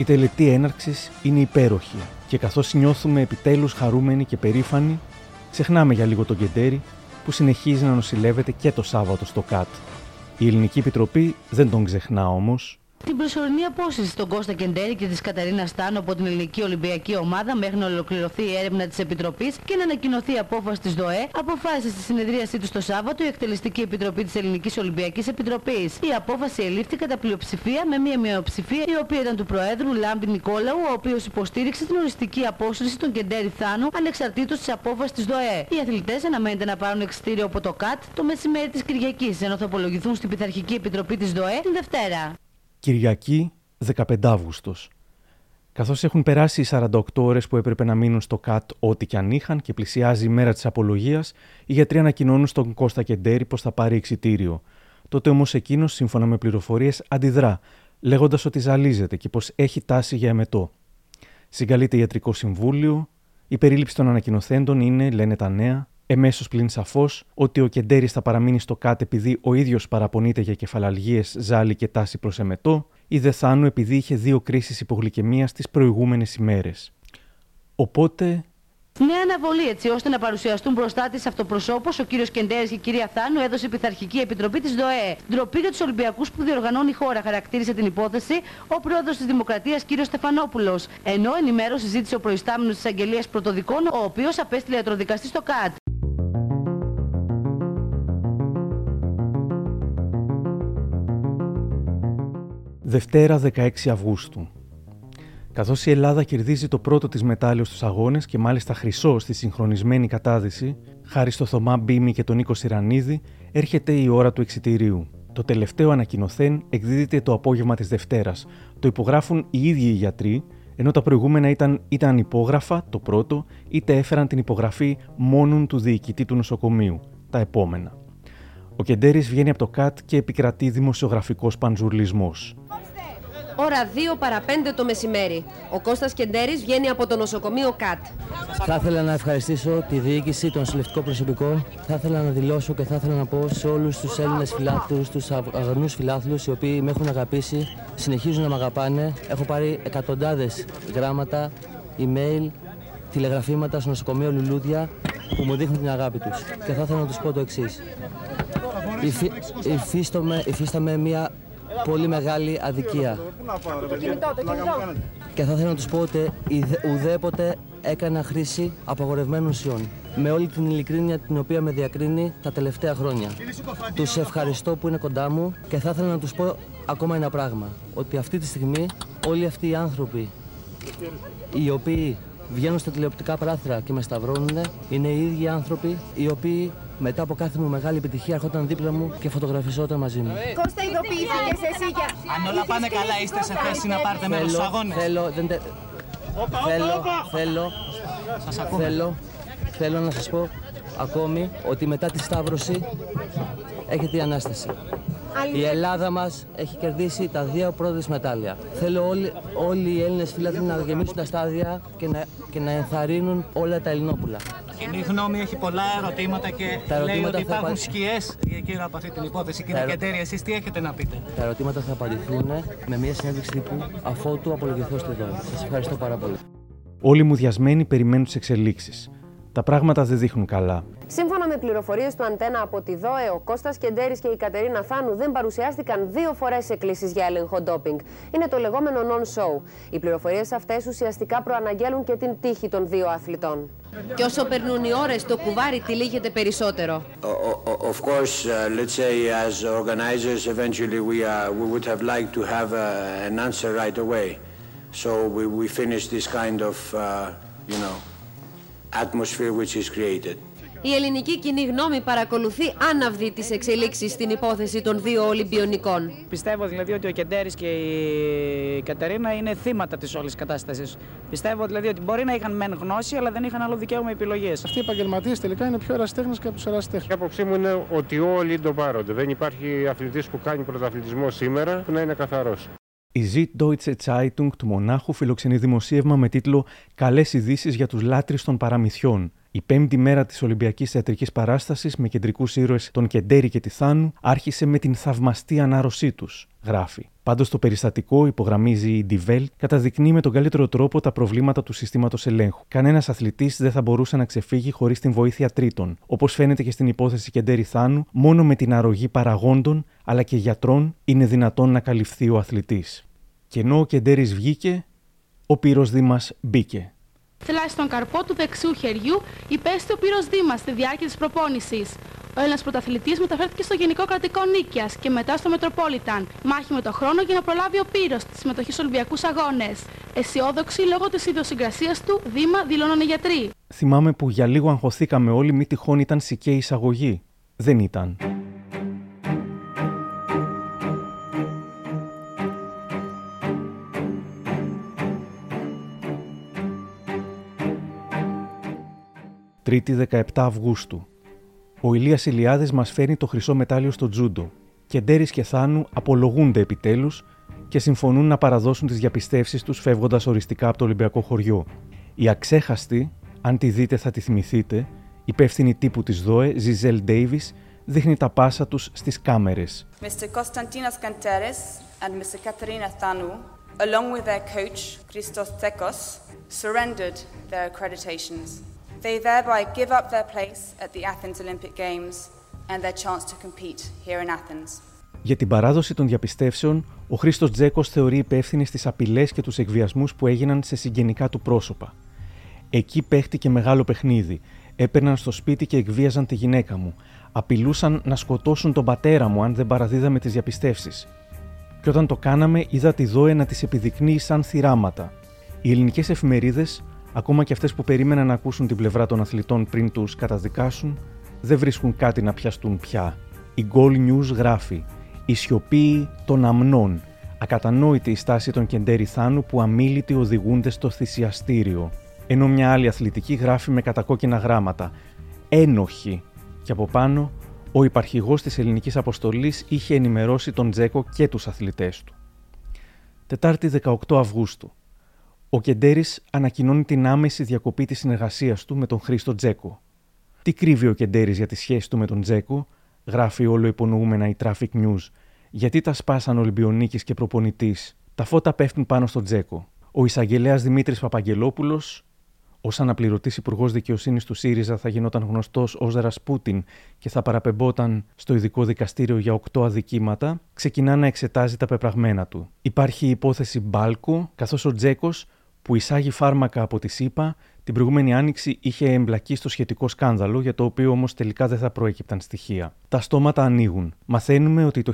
Η τελετή έναρξης είναι υπέροχη και καθώς νιώθουμε επιτέλους χαρούμενοι και περήφανοι, ξεχνάμε για λίγο τον Κεντέρι που συνεχίζει να νοσηλεύεται και το Σάββατο στο ΚΑΤ. Η Ελληνική Επιτροπή δεν τον ξεχνά όμως Την προσωρινή απόσυρση στον Κώστα Κεντέρη και της Καταρίνα Στάνο από την Ελληνική Ολυμπιακή Ομάδα μέχρι να ολοκληρωθεί η έρευνα της Επιτροπής και να ανακοινωθεί η απόφαση της ΔΟΕ, αποφάσισε στη συνεδρίασή του το Σάββατο η Εκτελεστική Επιτροπή της Ελληνικής Ολυμπιακής Επιτροπής. Η απόφαση ελήφθη κατά πλειοψηφία με μία μειοψηφία η οποία ήταν του Προέδρου Λάμπη Νικόλαου, ο οποίος υποστήριξε την οριστική απόσυρση των Κεντέρη Θάνου ανεξαρτήτως της απόφασης της ΔΟΕ. Οι αθλητές αναμένεται να πάρουν εξητήριο από το ΚΑΤ το μεσημέρι της Κυριακής, ενώ θα απολογηθούν στην Πειθαρχική Επιτροπή της ΔΟΕ την Δευτέρα. Κυριακή 15 Αύγουστος. Καθώς έχουν περάσει οι 48 ώρες που έπρεπε να μείνουν στο ΚΑΤ ό,τι και αν είχαν και πλησιάζει η μέρα της απολογίας, οι γιατροί ανακοινώνουν στον Κώστα Κεντέρη πως θα πάρει εξητήριο. Τότε όμως εκείνος, σύμφωνα με πληροφορίες, αντιδρά, λέγοντας ότι ζαλίζεται και πως έχει τάση για εμετό. Συγκαλείται ιατρικό συμβούλιο. Η περίληψη των ανακοινοθέντων είναι, λένε τα νέα, εμέσως πλην σαφώς ότι ο Κεντέρης θα παραμείνει στο ΚΑΤ επειδή ο ίδιος παραπονείται για κεφαλαλγίε, ζάλι και τάση προς εμετό, ή Δεθάνου επειδή είχε δύο κρίσεις υπογλυκαιμίας τις προηγούμενες ημέρες. Οπότε Νέα αναβολή έτσι ώστε να παρουσιαστούν μπροστά της αυτοπροσώπως ο κύριος Κεντέρης και η κυρία Θάνου έδωσε η Πειθαρχική Επιτροπή της ΔΟΕ. Ντροπή για τους Ολυμπιακούς που διοργανώνει η χώρα, χαρακτήρισε την υπόθεση ο πρόεδρος της Δημοκρατίας κύριος Στεφανόπουλος. Ενώ ενημέρωση ζήτησε ο προϊστάμενος της Αγγελίας Πρωτοδικών, ο οποίος απέστειλε ιατροδικαστή στο ΚΑΤ. Δευτέρα 16 Αυγούστου. Καθώς η Ελλάδα κερδίζει το πρώτο της μετάλλιο στους αγώνες και μάλιστα χρυσό στη συγχρονισμένη κατάδυση, χάρη στο Θωμά Μπίμη και τον Νίκο Σιρανίδη, έρχεται η ώρα του εξιτηρίου. Το τελευταίο ανακοινωθέν εκδίδεται το απόγευμα της Δευτέρας. Το υπογράφουν οι ίδιοι οι γιατροί, ενώ τα προηγούμενα ήταν είτε ανυπόγραφα, το πρώτο, είτε έφεραν την υπογραφή μόνον του διοικητή του νοσοκομείου, τα επόμενα. Ο Κεντέρης βγαίνει από το ΚΑΤ και επικρατεί δημοσιογραφικός πανζουρλισμός. Ώρα 2 παρα 5 το μεσημέρι. Ο Κώστας Κεντέρης βγαίνει από το νοσοκομείο ΚΑΤ. Θα ήθελα να ευχαριστήσω τη διοίκηση, τον συλλευτικό προσωπικό. Θα ήθελα να δηλώσω και θα ήθελα να πω σε όλους τους Έλληνες φιλάθλους, τους αγωνούς φιλάθλους, οι οποίοι με έχουν αγαπήσει, συνεχίζουν να με αγαπάνε. Έχω πάρει εκατοντάδες γράμματα, email, τηλεγραφήματα στο νοσοκομείο Λουλούδια που μου δείχνουν την αγάπη τους. Και θα ήθελα να τους πω το εξής. Υφι... Υφίστομαι, υφίσταμε μια πολύ μεγάλη αδικία. Και θα ήθελα να τους πω ότι ιδε- ουδέποτε έκανα χρήση απαγορευμένων ουσιών. Με όλη την ειλικρίνεια την οποία με διακρίνει τα τελευταία χρόνια. Τους ευχαριστώ που είναι κοντά μου και θα ήθελα να τους πω ακόμα ένα πράγμα. Ότι αυτή τη στιγμή όλοι αυτοί οι άνθρωποι οι οποίοι βγαίνουν στα τηλεοπτικά παράθυρα και με σταυρώνουν είναι οι ίδιοι άνθρωποι οι οποίοι μετά από κάθε μου μεγάλη επιτυχία έρχονταν δίπλα μου και φωτογραφιζόταν μαζί μου. Κώστα, ειδοποιήθηκες εσύ για... Αν όλα πάνε καλά, είστε σε θέση να πάρετε μέρος στους Θέλω, αγώνες; θέλω, δεν τε- θέλω, θέλω, θέλω, θέλω να σας πω ακόμη ότι μετά τη Σταύρωση έχετε η Ανάσταση. Η Ελλάδα μας έχει κερδίσει τα δύο πρώτα της μετάλλια. Θέλω όλοι, όλοι οι Έλληνες φίλαθλοι να γεμίσουν τα στάδια και να, και να ενθαρρύνουν όλα τα Ελληνόπουλα. Η κοινή γνώμη έχει πολλά ερωτήματα και Τα λέει ερωτήματα ότι θα υπάρχουν απα- σκιές γύρω από αυτή την υπόθεση. Κύριε Τα ερω- Κεντέρη, εσείς τι έχετε να πείτε; Τα ερωτήματα θα απαντηθούν με μια συνέντευξη τύπου αφότου απολογηθώ στη δόση. Σας ευχαριστώ πάρα πολύ. Όλοι μουδιασμένοι περιμένουν τις εξελίξεις. Τα πράγματα δεν δείχνουν καλά. Σύμφωνα με πληροφορίες του Αντένα από τη ΔΟΕ, ο Κώστας Κεντέρης και η Κατερίνα Θάνου δεν παρουσιάστηκαν δύο φορές σε κλήσει για έλεγχο ντόπινγκ. Είναι το λεγόμενο non-show. Οι πληροφορίες αυτές ουσιαστικά προαναγγέλουν και την τύχη των δύο αθλητών. Και όσο περνούν οι ώρες, το κουβάρι τυλίγεται περισσότερο. Of course, uh, let's say as organizers, eventually we, uh, we would have liked to have uh, an answer right away. So we, we finish this kind of, uh, you know, atmosphere which is created. Η ελληνική κοινή γνώμη παρακολουθεί άναυδη τις εξελίξεις στην υπόθεση των δύο Ολυμπιονικών. Πιστεύω δηλαδή ότι ο Κεντέρης και η Κατερίνα είναι θύματα της όλης κατάστασης. Πιστεύω δηλαδή ότι μπορεί να είχαν μεν γνώση, αλλά δεν είχαν άλλο δικαίωμα επιλογές. Αυτοί οι επαγγελματίες τελικά είναι πιο εραστέχνες και από τους εραστέχνες. Η άποψή μου είναι ότι όλοι ντοπάρονται. Δεν υπάρχει αθλητής που κάνει πρωταθλητισμό σήμερα που να είναι καθαρός. Η Süddeutsche Zeitung του Μονάχου φιλοξενεί δημοσίευμα με τίτλο Καλές ειδήσεις για τους λάτρε των παραμυθιών. Η πέμπτη μέρα της Ολυμπιακής Θεατρικής Παράστασης με κεντρικούς ήρωες τον Κεντέρη και τη Θάνου άρχισε με την θαυμαστή ανάρρωσή τους, γράφει. Πάντως το περιστατικό, υπογραμμίζει η Die Welt, καταδεικνύει με τον καλύτερο τρόπο τα προβλήματα του συστήματος ελέγχου. Κανένας αθλητής δεν θα μπορούσε να ξεφύγει χωρίς την βοήθεια τρίτων. Όπως φαίνεται και στην υπόθεση Κεντέρη Θάνου, μόνο με την αρρωγή παραγόντων αλλά και γιατρών είναι δυνατόν να καλυφθεί ο αθλητής. Και ενώ ο Κεντέρης βγήκε, ο Πύρος Δήμας μπήκε. Τουλάχιστον καρπό του δεξιού χεριού υπέστη ο Πύρος Δήμας στη διάρκεια της προπόνησης. Ο Έλληνας πρωταθλητής μεταφέρθηκε στο Γενικό Κρατικό Νίκιας και μετά στο Μετροπόλιταν. Μάχη με το χρόνο για να προλάβει ο Πύρος της συμμετοχής στους Ολυμπιακούς Αγώνες. Αισιόδοξοι λόγω της ιδιοσυγκρασίας του, Δήμα δηλώνουν οι γιατροί. Θυμάμαι που για λίγο αγχωθήκαμε όλοι μη τυχόν ήταν σικέ εισαγωγή. Δεν ήταν. Τρίτη 17 Αυγούστου. Ο Ηλίας Ηλιάδης μας φέρνει το χρυσό μετάλλιο στο τζούντο. Και Ντέρης και Θάνου απολογούνται επιτέλους και συμφωνούν να παραδώσουν τις διαπιστεύσεις τους φεύγοντας οριστικά από το Ολυμπιακό χωριό. Η αξέχαστη, αν τη δείτε θα τη θυμηθείτε, υπεύθυνη τύπου της ΔΟΕ, Ζιζέλ Ντέιβις, δείχνει τα πάσα τους στις κάμερες. Mr. Konstantinos Kanteris and Mr. Katerina Thanu, along with their coach, Christos Tsekos, surrendered their accreditations. They thereby give up their place at the Athens Olympic Games and their chance to compete here in Athens. Για την παράδοση των διαπιστεύσεων, ο Χρήστος Τζέκος θεωρεί υπεύθυνη στις απειλές και τους εκβιασμούς που έγιναν σε συγγενικά του πρόσωπα. Εκεί παίχτηκε μεγάλο παιχνίδι. Έπαιρναν στο σπίτι και εκβίαζαν τη γυναίκα μου. Απειλούσαν να σκοτώσουν τον πατέρα μου αν δεν παραδίδαμε τις διαπιστεύσεις. Και όταν το κάναμε, είδα τη Δόε να τι επιδεικνύει σαν θυράματα. Οι ελληνικές εφημερίδες, ακόμα και αυτές που περίμεναν να ακούσουν την πλευρά των αθλητών πριν τους καταδικάσουν, δεν βρίσκουν κάτι να πιαστούν πια. Η Goal News γράφει η σιωπή των αμνών. Ακατανόητη η στάση των Κεντέρι Θάνου που αμήλυτοι οδηγούνται στο θυσιαστήριο. Ενώ μια άλλη αθλητική γράφει με κατακόκκινα γράμματα. Ένοχη. Και από πάνω, ο υπαρχηγός της ελληνικής αποστολής είχε ενημερώσει τον Τζέκο και τους αθλητές του. Τετάρτη 18 Αυγούστου. Ο Κεντέρης ανακοινώνει την άμεση διακοπή της συνεργασίας του με τον Χρήστο Τζέκο. Τι κρύβει ο Κεντέρης για τη σχέση του με τον Τζέκο, γράφει όλο υπονοούμενα η Traffic News. Γιατί τα σπάσαν Ολυμπιονίκης και προπονητής. Τα φώτα πέφτουν πάνω στον Τζέκο. Ο εισαγγελέας Δημήτρης Παπαγγελόπουλος, ως αναπληρωτής υπουργός δικαιοσύνης του ΣΥΡΙΖΑ, θα γινόταν γνωστός ως Ρασπούτιν και θα παραπεμπόταν στο ειδικό δικαστήριο για οκτώ αδικήματα, ξεκινά να εξετάζει τα πεπραγμένα του. Υπάρχει η υπόθεση Μπάλκο, καθώς ο Τζέκος, που εισάγει φάρμακα από τη ΣΥΠΑ, την προηγούμενη άνοιξη είχε εμπλακεί στο σχετικό σκάνδαλο, για το οποίο όμως τελικά δεν θα προέκυπταν στοιχεία. Τα στόματα ανοίγουν. Μαθαίνουμε ότι το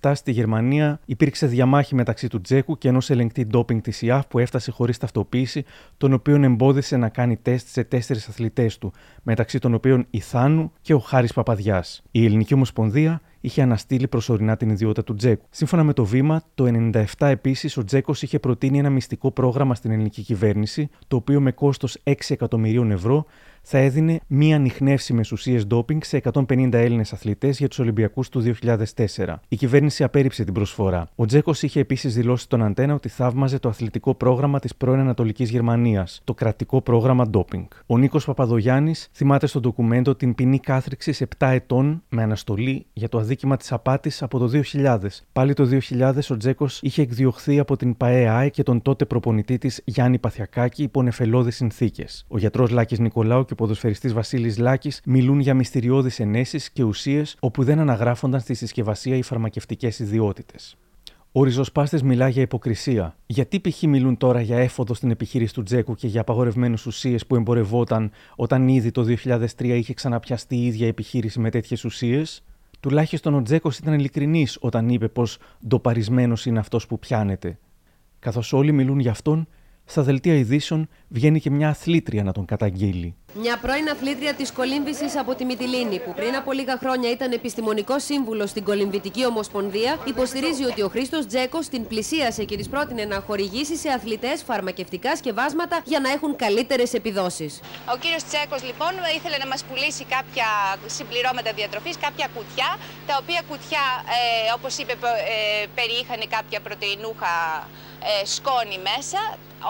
1997 στη Γερμανία υπήρξε διαμάχη μεταξύ του Τζέκου και ενός ελεγκτή ντόπινγκ της ΙΑΦ που έφτασε χωρίς ταυτοποίηση, τον οποίον εμπόδισε να κάνει τεστ σε τέσσερις αθλητές του, μεταξύ των οποίων η Θάνου και ο Χάρης Παπαδιάς. Η Ελληνική Ομοσπονδία είχε αναστείλει προσωρινά την ιδιότητα του Τζέκου. Σύμφωνα με το βήμα, το 1997 επίσης ο Τζέκος είχε προτείνει ένα μυστικό πρόγραμμα στην ελληνική κυβέρνηση, το οποίο με κόστος 6 εκατομμυρίων ευρώ θα έδινε μη ανοιχνεύσιμες ουσίες ντόπινγκ σε 150 Έλληνες αθλητές για τους Ολυμπιακούς του 2004. Η κυβέρνηση απέρριψε την προσφορά. Ο Τζέκος είχε επίσης δηλώσει στον Αντένα ότι θαύμαζε το αθλητικό πρόγραμμα της πρώην Ανατολικής Γερμανίας, το κρατικό πρόγραμμα ντόπινγκ. Ο Νίκος Παπαδογιάννης θυμάται στο ντοκουμέντο την ποινή κάθριξη 7 ετών με αναστολή για το αδίκημα της απάτης από το 2000. Πάλι το 2000 ο Τζέκος είχε εκδιωχθεί από την ΠαΕΑΕ και τον τότε προπονητή της Γιάννη Παθιακάκη υπό νεφελώδεις συνθήκες. Ο γιατρός Λάκης Νικολάου και ο ποδοσφαιριστής Βασίλης Λάκης μιλούν για μυστηριώδεις ενέσεις και ουσίες όπου δεν αναγράφονταν στη συσκευασία οι φαρμακευτικές ιδιότητες. Ο ριζοσπάστης μιλά για υποκρισία. Γιατί π.χ. μιλούν τώρα για έφοδο στην επιχείρηση του Τζέκου και για απαγορευμένες ουσίες που εμπορευόταν όταν ήδη το 2003 είχε ξαναπιαστεί η ίδια επιχείρηση με τέτοιες ουσίες; Τουλάχιστον ο Τζέκος ήταν ειλικρινής όταν είπε πως ντοπαρισμένος είναι αυτός που πιάνεται. Καθώς όλοι μιλούν για αυτόν, στα δελτία ειδήσεων βγαίνει και μια αθλήτρια να τον καταγγείλει. Μια πρώην αθλήτρια της κολύμβησης από τη Μυτιλίνη, που πριν από λίγα χρόνια ήταν επιστημονικός σύμβουλος στην Κολυμβητική Ομοσπονδία, υποστηρίζει ότι ο Χρήστος Τζέκος την πλησίασε και της πρότεινε να χορηγήσει σε αθλητές φαρμακευτικά σκευάσματα για να έχουν καλύτερες επιδόσεις. Ο κύριος Τζέκος λοιπόν ήθελε να μας πουλήσει κάποια συμπληρώματα διατροφής, κάποια κουτιά, τα οποία κουτιά, ε, όπως είπε, ε, περιείχαν κάποια πρωτεϊνούχα ε, σκόνη μέσα.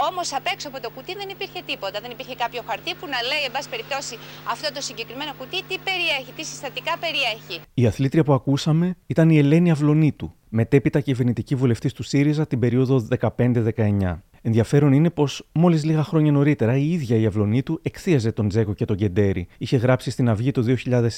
Όμως απ' έξω από το κουτί δεν υπήρχε τίποτα. Δεν υπήρχε κάποιο χαρτί που να λέει, εν πάση περιπτώσει, αυτό το συγκεκριμένο κουτί τι περιέχει, τι συστατικά περιέχει. Η αθλήτρια που ακούσαμε ήταν η Ελένη Αυλονίτου, μετέπειτα κυβερνητική βουλευτής του ΣΥΡΙΖΑ την περίοδο 15-19. Ενδιαφέρον είναι πως μόλις λίγα χρόνια νωρίτερα η ίδια η αυλωνή του εκθίαζε τον Τζέκο και τον Κεντέρι. Είχε γράψει στην Αυγή το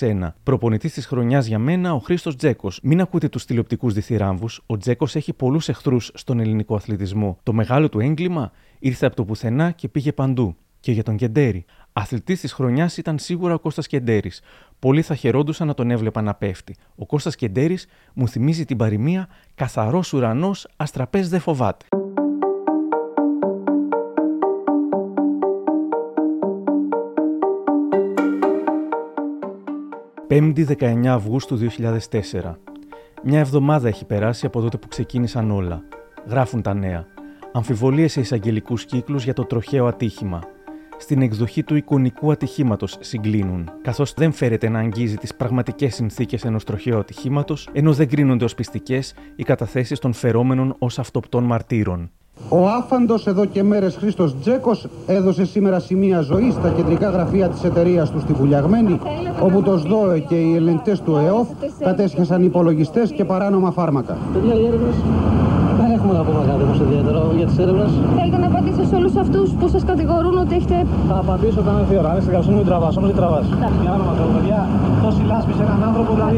2001. Προπονητής της χρονιάς για μένα ο Χρήστος Τζέκος. Μην ακούτε τους τηλεοπτικούς διθυράμβους. Ο Τζέκος έχει πολλούς εχθρούς στον ελληνικό αθλητισμό. Το μεγάλο του έγκλημα ήρθε από το πουθενά και πήγε παντού. Και για τον Κεντέρι. Αθλητής της χρονιάς ήταν σίγουρα ο Κώστας Κεντέρης. Πολλοί θα χαιρόντουσαν να τον έβλεπαν να πέφτει. Ο Κώστας Κεντέρης μου θυμίζει την παροιμία Καθαρός ουρανός, αστραπές δεν φοβάται. 5η 19 Αυγούστου 2004. Μια εβδομάδα έχει περάσει από τότε που ξεκίνησαν όλα. Γράφουν τα νέα. Αμφιβολίες σε εισαγγελικούς κύκλους για το τροχαίο ατύχημα. Στην εκδοχή του εικονικού ατυχήματος συγκλίνουν, καθώς δεν φέρεται να αγγίζει τις πραγματικές συνθήκες ενός τροχαίου ατυχήματος, ενώ δεν κρίνονται ως πιστικές οι καταθέσεις των φερόμενων ως αυτοπτών μαρτύρων. Ο άφαντος εδώ και μέρες Χρήστος Τζέκος έδωσε σήμερα σημεία ζωής στα κεντρικά γραφεία της εταιρείας του στη Βουλιαγμένη, όπου το ΣΔΟΕ και οι ελεγκτές του ΕΟΦ κατέσχεσαν υπολογιστές και παράνομα φάρμακα. Δεν έχουμε να πούμε κάτι όμως ιδιαίτερο για τις έρευνες. Θέλετε να απαντήσετε σε όλους αυτούς που σας κατηγορούν ότι έχετε... Θα απαντήσω όταν έρθει η ώρα. Αν είστε καλοσύνη μην τραβάς, όμως δεν τραβάς. Για να μας παιδιά, τόση λάσπη σε έναν άνθρωπο, δηλαδή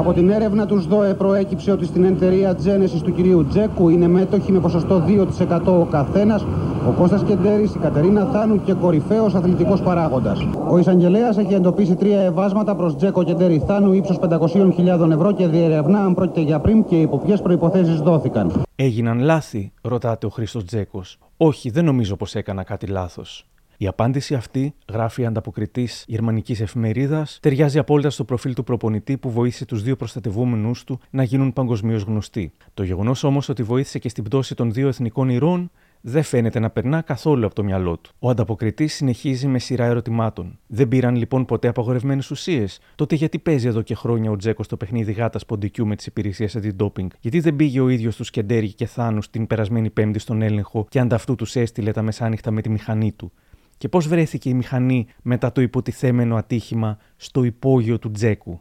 Από την έρευνα τους ΣΔΟΕ προέκυψε ότι στην εταιρεία Genesis του κυρίου Τζέκου είναι μέτοχοι με ποσοστό 2% ο καθένας ο Κώστας Κεντέρης, η Κατερίνα Θάνου και κορυφαίος αθλητικός παράγοντας. Ο εισαγγελέας έχει εντοπίσει τρία ευάσματα προς Τζέκο Κεντέρη Θάνου ύψος 500.000 ευρώ και διερευνά αν πρόκειται για πριμ και υπό ποιες προϋποθέσεις δόθηκαν. Έγιναν λάθη, ρωτάτε ο Χρήστος Τζέκος. Όχι, δεν νομίζω πως έκανα κάτι λάθος. Η απάντηση αυτή, γράφει ανταποκριτής γερμανικής εφημερίδας, ταιριάζει απόλυτα στο προφίλ του προπονητή που βοήθησε τους δύο προστατευόμενους του να γίνουν παγκοσμίως γνωστοί. Το γεγονός όμως ότι βοήθησε και στην πτώση των δύο εθνικών ηρών δεν φαίνεται να περνά καθόλου από το μυαλό του. Ο ανταποκριτής συνεχίζει με σειρά ερωτημάτων. Δεν πήραν λοιπόν ποτέ απαγορευμένες ουσίες; Τότε γιατί παίζει εδώ και χρόνια ο Τζέκος στο παιχνίδι γάτας ποντικού με τις υπηρεσίες αντιντόπινγκ. Γιατί δεν πήγε ο ίδιος τους Σκεντέρι και Θάνους την περασμένη Πέμπτη στον έλεγχο και ανταυτού τους έστειλε τα μεσάνυχτα με τη μηχανή του; Και πώς βρέθηκε η μηχανή μετά το υποτιθέμενο ατύχημα στο υπόγειο του Τζέκου;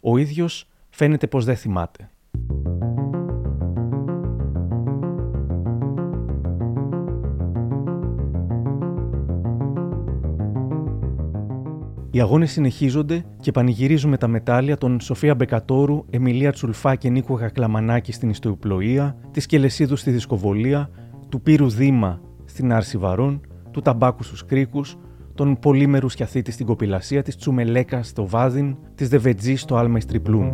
Ο ίδιος φαίνεται πως δεν θυμάται. Οι αγώνες συνεχίζονται και πανηγυρίζουμε τα μετάλλια των Σοφία Μπεκατόρου, Εμιλία Τσουλφά και Νίκο Κακλαμανάκη στην Ιστοϊπλοεία, της Κελεσίδου στη Δισκοβολία, του Πύρου Δήμα στην Άρση Βαρών, του Ταμπάκου στους Κρίκους, των Πολύμερου Σκιαθίτη στην Κοπηλασία, της Τσουμελέκα στο Βάδιν, της Δεβετζή στο Άλμα Ιστριπλούν.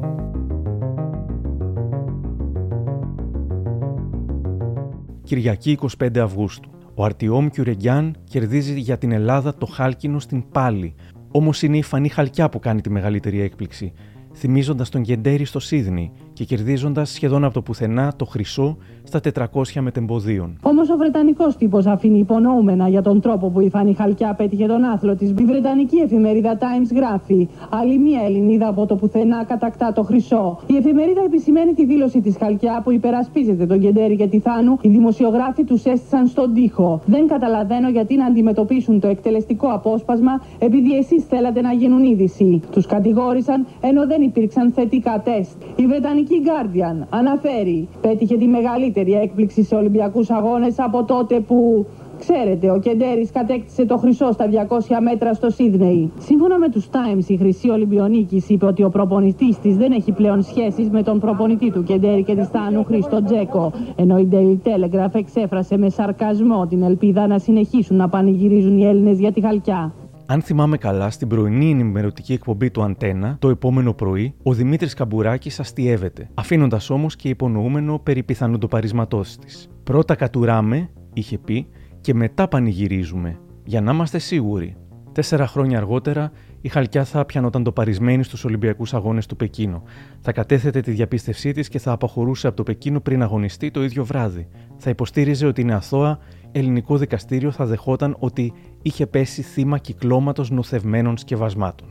Κυριακή 25 Αυγούστου. Ο Αρτιόμ Κιουρεγκιάν κερδίζει για την Ελλάδα το χάλκινο στην Πάλη, Όμως είναι η φανή χαλκιά που κάνει τη μεγαλύτερη έκπληξη, θυμίζοντας τον Γεντέρι στο Σίδνη και κερδίζοντας σχεδόν από το πουθενά το χρυσό στα 400 μετεμποδίων. Όμως ο Βρετανικός τύπος αφήνει υπονοούμενα για τον τρόπο που η Φάνη Χαλκιά πέτυχε τον άθλο της. Η Βρετανική εφημερίδα Times γράφει: Άλλη μία Ελληνίδα από το πουθενά κατακτά το χρυσό. Η εφημερίδα επισημαίνει τη δήλωση της Χαλκιά που υπερασπίζεται τον Κεντέρι και τη Θάνου. Οι δημοσιογράφοι τους έστησαν στον τοίχο. Δεν καταλαβαίνω γιατί να αντιμετωπίσουν το εκτελεστικό απόσπασμα επειδή εσείς θέλατε να γίνουν είδηση. Τους κατηγόρησαν ενώ δεν υπήρξαν θετικά τεστ. Η Βρετανική Guardian αναφέρει: Πέτυχε τη μεγαλύτερη έκπληξη σε Ολυμπιακούς Αγώνες από τότε που Ξέρετε, ο Κεντέρης κατέκτησε το χρυσό στα 200 μέτρα στο Σίδνεϊ. Σύμφωνα με τους Times, η Χρυσή Ολυμπιονίκης είπε ότι ο προπονητής της δεν έχει πλέον σχέσεις με τον προπονητή του Κεντέρη και της Θάνου Χρήστο Τζέκο. Ενώ η Daily Telegraph εξέφρασε με σαρκασμό την ελπίδα να συνεχίσουν να πανηγυρίζουν οι Έλληνες για τη χαλκιά. Αν θυμάμαι καλά, στην πρωινή ενημερωτική εκπομπή του Αντένα, το επόμενο πρωί, ο Δημήτρης Καμπουράκης αστείευεται, αφήνοντας όμως και υπονοούμενο περί πιθανού παρισματό της. Πρώτα κατουράμε, είχε πει, και μετά πανηγυρίζουμε, για να είμαστε σίγουροι. Τέσσερα χρόνια αργότερα, η Χαλκιά θα πιανόταν το παρισμένη στους Ολυμπιακούς Αγώνες του Πεκίνου. Θα κατέθετε τη διαπίστευσή της και θα αποχωρούσε από το Πεκίνο πριν αγωνιστεί το ίδιο βράδυ. Θα υποστήριζε ότι είναι αθώα, ελληνικό δικαστήριο θα δεχόταν ότι είχε πέσει θύμα κυκλώματος νοθευμένων σκευασμάτων.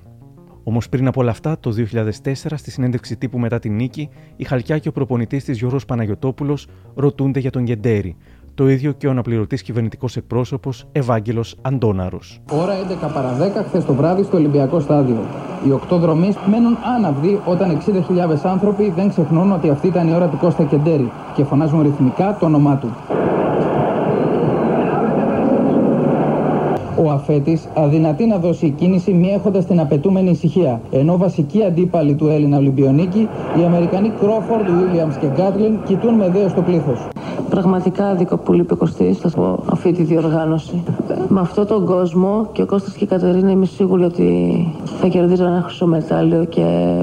Όμως πριν από όλα αυτά, το 2004, στη συνέντευξη τύπου μετά την νίκη, η Χαλκιά και ο προπονητής της Γιώργος Παναγιοτόπουλος ρωτούνται για τον Γεντέρη, το ίδιο και ο αναπληρωτής κυβερνητικός εκπρόσωπος Ευάγγελος Αντώναρος. Ώρα 11 παρα 10 χθες το βράδυ στο Ολυμπιακό Στάδιο. Οι οκτώ δρομείς μένουν άναυδοι όταν 60.000 άνθρωποι δεν ξεχνούν ότι αυτή ήταν η ώρα του Κώστα Κεντέρη και φωνάζουν ρυθμικά το όνομά του. Ο αφέτης αδυνατεί να δώσει κίνηση μη έχοντας την απαιτούμενη ησυχία. Ενώ βασικοί αντίπαλοι του Έλληνα Ολυμπιονίκη, οι Αμερικανοί Κρόφορντ, Βίλιαμ και Γκάτλιν, κοιτούν με δέος στο πλήθος. Πραγματικά δίκο πολύ Κωστής από αυτή τη διοργάνωση. Με αυτόν τον κόσμο και ο Κώστας και η Κατερίνα είμαι σίγουρη ότι θα κερδίζουν ένα χρυσό μετάλλιο και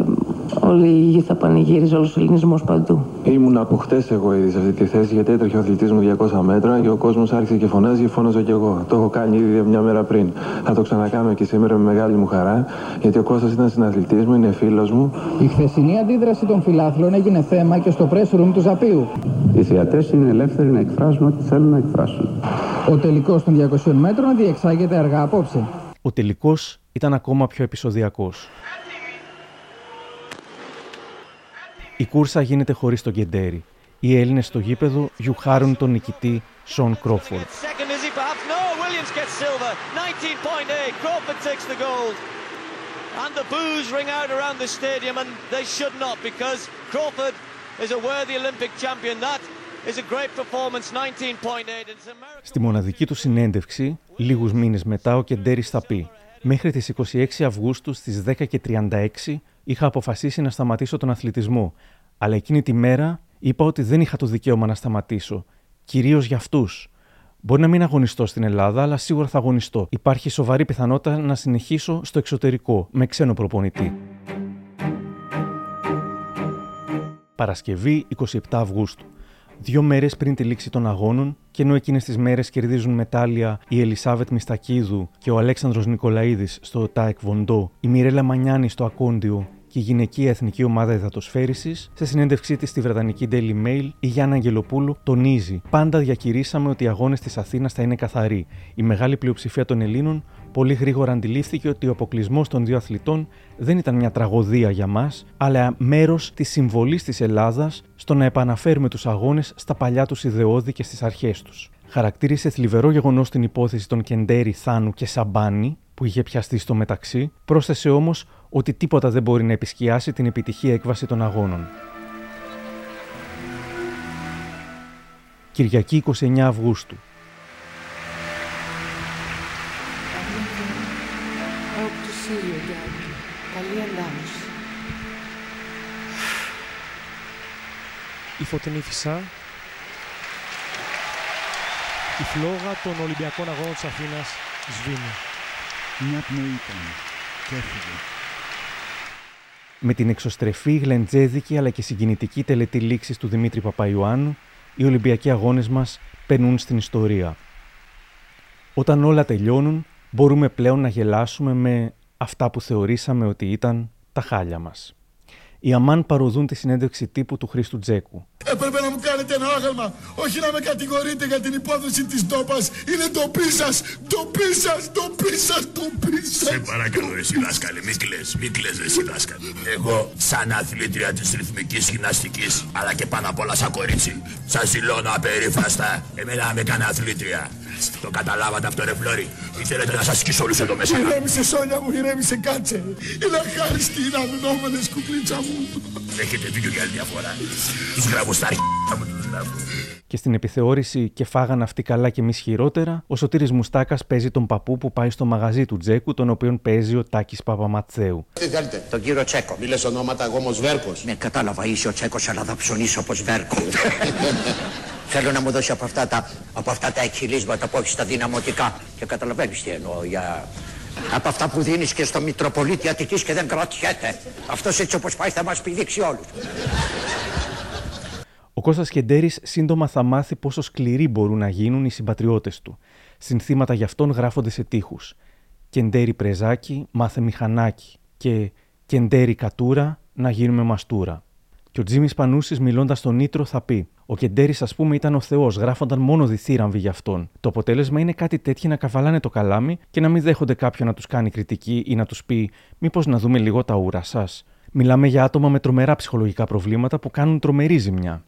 όλη η γη θα πανηγύριζε, όλος ο ελληνισμός παντού. Ήμουν από χτες εγώ ήδη σε αυτή τη θέση γιατί έτρεχε ο αθλητής μου 200 μέτρα και ο κόσμος άρχισε και φωνάζει και φώναζα κι εγώ. Το έχω κάνει ήδη μια μέρα πριν. Θα το ξανακάνω και σήμερα με μεγάλη μου χαρά γιατί ο Κώστας ήταν συναθλητής μου, είναι φίλος μου. Η χθεσινή αντίδραση των φιλάθλων έγινε θέμα και στο press room του Ζαπίου. Οι θεατές είναι ελεύθεροι να εκφράσουν ό,τι θέλουν να εκφράσουν. Ο τελικός των 200 μέτρων διεξάγεται αργά απόψε. Ο τελικός ήταν ακόμα πιο επεισοδιακός. Η κούρσα γίνεται χωρίς τον Κεντέρι. Οι Έλληνες στο γήπεδο γιουχάρουν τον νικητή Σον Κρόφορντ. And the boos ring out around the stadium, and they should not because Crawford is a worthy Olympic champion. That is a great performance, 19.8. Στη μοναδική του συνέντευξη, λίγους μήνες μετά, ο Κεντέρης θα πει «Μέχρι τις 26 Αυγούστου στις 10.36 είχα αποφασίσει να σταματήσω τον αθλητισμό, αλλά εκείνη τη μέρα είπα ότι δεν είχα το δικαίωμα να σταματήσω, κυρίως για αυτούς. Μπορεί να μην αγωνιστώ στην Ελλάδα, αλλά σίγουρα θα αγωνιστώ. Υπάρχει σοβαρή πιθανότητα να συνεχίσω στο εξωτερικό, με ξένο προπονητή. Παρασκευή 27 Αυγούστου. Δύο μέρες πριν τη λήξη των αγώνων, και ενώ εκείνες τις μέρες κερδίζουν μετάλλια η Ελισάβετ Μιστακίδου και ο Αλέξανδρος Νικολαίδης στο ΤΑΕΚ Βοντό, η Μιρέλα Μανιάνη στο Ακόντιο και η γυναική εθνική ομάδα υδατοσφαίρισης, σε συνέντευξή της στη Βρετανική Daily Mail, η Γιάννα Αγγελοπούλου τονίζει: Πάντα διακηρύσαμε ότι οι αγώνες της Αθήνας θα είναι καθαροί. Η μεγάλη πλειοψηφία των Ελλήνων πολύ γρήγορα αντιλήφθηκε ότι ο αποκλεισμός των δύο αθλητών δεν ήταν μια τραγωδία για μας, αλλά μέρος της συμβολής της Ελλάδας στο να επαναφέρουμε τους αγώνες στα παλιά τους ιδεώδη και στις αρχές τους. Χαρακτήρισε θλιβερό γεγονός την υπόθεση των Κεντέρι, Θάνου και Σαμπάνη, που είχε πιαστεί στο μεταξύ, πρόσθεσε όμως ότι τίποτα δεν μπορεί να επισκιάσει την επιτυχή έκβαση των αγώνων. Κυριακή 29 Αυγούστου. Η φωτεινή φυσά, η φλόγα των Ολυμπιακών Αγώνων της Αθήνας σβήνει. Μια πνοή ήταν και έφυγε. Με την εξωστρεφή, γλεντζέδικη αλλά και συγκινητική τελετή λήξης του Δημήτρη Παπαϊωάννου, οι Ολυμπιακοί αγώνες μας περνούν στην ιστορία. Όταν όλα τελειώνουν, μπορούμε πλέον να γελάσουμε με αυτά που θεωρήσαμε ότι ήταν τα χάλια μας. Οι Αμάν παροδούν τη συνέντευξη τύπου του Χρήστου Τζέκου. Έπρεπε να μου κάνετε ένα άγαλμα, όχι να με κατηγορείτε για την υπόθεση της ντόπας. Είναι ντοπί σας, ντοπί σας, ντοπί σας, ντοπί σας. Σε παρακαλώ εσύ δάσκαλε, μη κλαις, μη κλαις εσύ δάσκαλε. Εγώ σαν αθλήτρια της ρυθμικής γυμναστικής, αλλά και πάνω απ' όλα σαν κορίτσι, σας δηλώνω απερίφραστα, εμένα με κάνει αθλήτρια. Το καταλάβατε αυτό ρε Φλόρι, ή θέλετε να σας σκίσω όλους εδώ μέσα. Ηρέμησε Σόνια μου, ηρέμησε κάτσε. Είναι αχάριστοι οι αναμενόμενες κουκλίτσα μου. Έχετε δίκιο για άλλη μια φορά. Τους γράφω στα αρχαία μου τους γράφω. Και στην επιθεώρηση και φάγαν αυτοί καλά και εμείς χειρότερα, ο Σωτήρης Μουστάκας παίζει τον παππού που πάει στο μαγαζί του Τζέκου, τον οποίον παίζει ο Τάκης Παπαματσέου. Τι θέλετε; Τον κύριο Τσέκο. Μη λες ονόματα εγώ όμως Βέρκος. Ναι, κατάλαβα είσαι ο Τσέκος αλλά θα ψωνίσω όπως Βέρκο. *laughs* Θέλω να μου δώσει από αυτά τα, από αυτά τα εκχυλίσματα που έχεις στα δυναμωτικά. Και καταλαβαίνεις τι εννοώ για... Από αυτά που δίνεις και στο Μητροπολίτη Αττικής και δεν κρατιέται. Αυτός έτσι όπως πάει θα μας πηδήξει όλους. Ο Κώστας Κεντέρης σύντομα θα μάθει πόσο σκληροί μπορούν να γίνουν οι συμπατριώτες του. Συνθήματα γι' αυτόν γράφονται σε τείχους. Κεντέρη πρεζάκι, μάθε μηχανάκι. Και Κεντέρη κατούρα, να γίνουμε μαστούρα. Και ο Τζίμις Πανούσης, μιλώντας στον Νίτρο, θα πει: Ο Κεντέρης, ας πούμε, ήταν ο Θεός, γράφονταν μόνο διθύραμβοι για αυτόν. Το αποτέλεσμα είναι κάτι τέτοιο να καβαλάνε το καλάμι και να μην δέχονται κάποιον να τους κάνει κριτική ή να τους πει: Μήπως να δούμε λίγο τα ούρα σας. Μιλάμε για άτομα με τρομερά ψυχολογικά προβλήματα που κάνουν τρομερή ζημιά.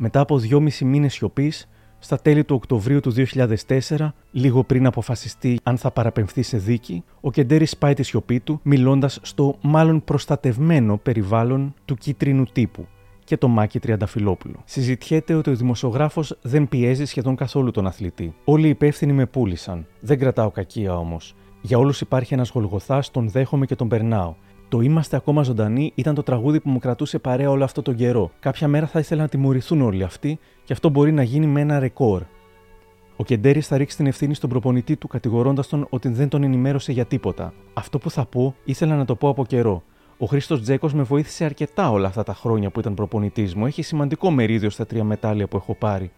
Μετά από δυόμισι μήνες σιωπής, στα τέλη του Οκτωβρίου του 2004, λίγο πριν αποφασιστεί αν θα παραπεμφθεί σε δίκη, ο Κεντέρη σπάει τη σιωπή του, μιλώντας στο μάλλον προστατευμένο περιβάλλον του κίτρινου τύπου και το Μάκη Τριανταφυλόπουλο. Συζητιέται ότι ο δημοσιογράφος δεν πιέζει σχεδόν καθόλου τον αθλητή. Όλοι οι υπεύθυνοι με πούλησαν. Δεν κρατάω κακία όμως. Για όλους υπάρχει ένας γολγοθάς, τον δέχομαι και τον περνάω. Το Είμαστε ακόμα ζωντανοί ήταν το τραγούδι που μου κρατούσε παρέα όλο αυτό τον καιρό. Κάποια μέρα θα ήθελα να τιμωρηθούν όλοι αυτοί και αυτό μπορεί να γίνει με ένα ρεκόρ. Ο Κεντέρης θα ρίξει την ευθύνη στον προπονητή του, κατηγορώντας τον ότι δεν τον ενημέρωσε για τίποτα. Αυτό που θα πω ήθελα να το πω από καιρό. Ο Χρήστος Τζέκος με βοήθησε αρκετά όλα αυτά τα χρόνια που ήταν προπονητής μου. Έχει σημαντικό μερίδιο στα τρία μετάλλια που έχω πάρει.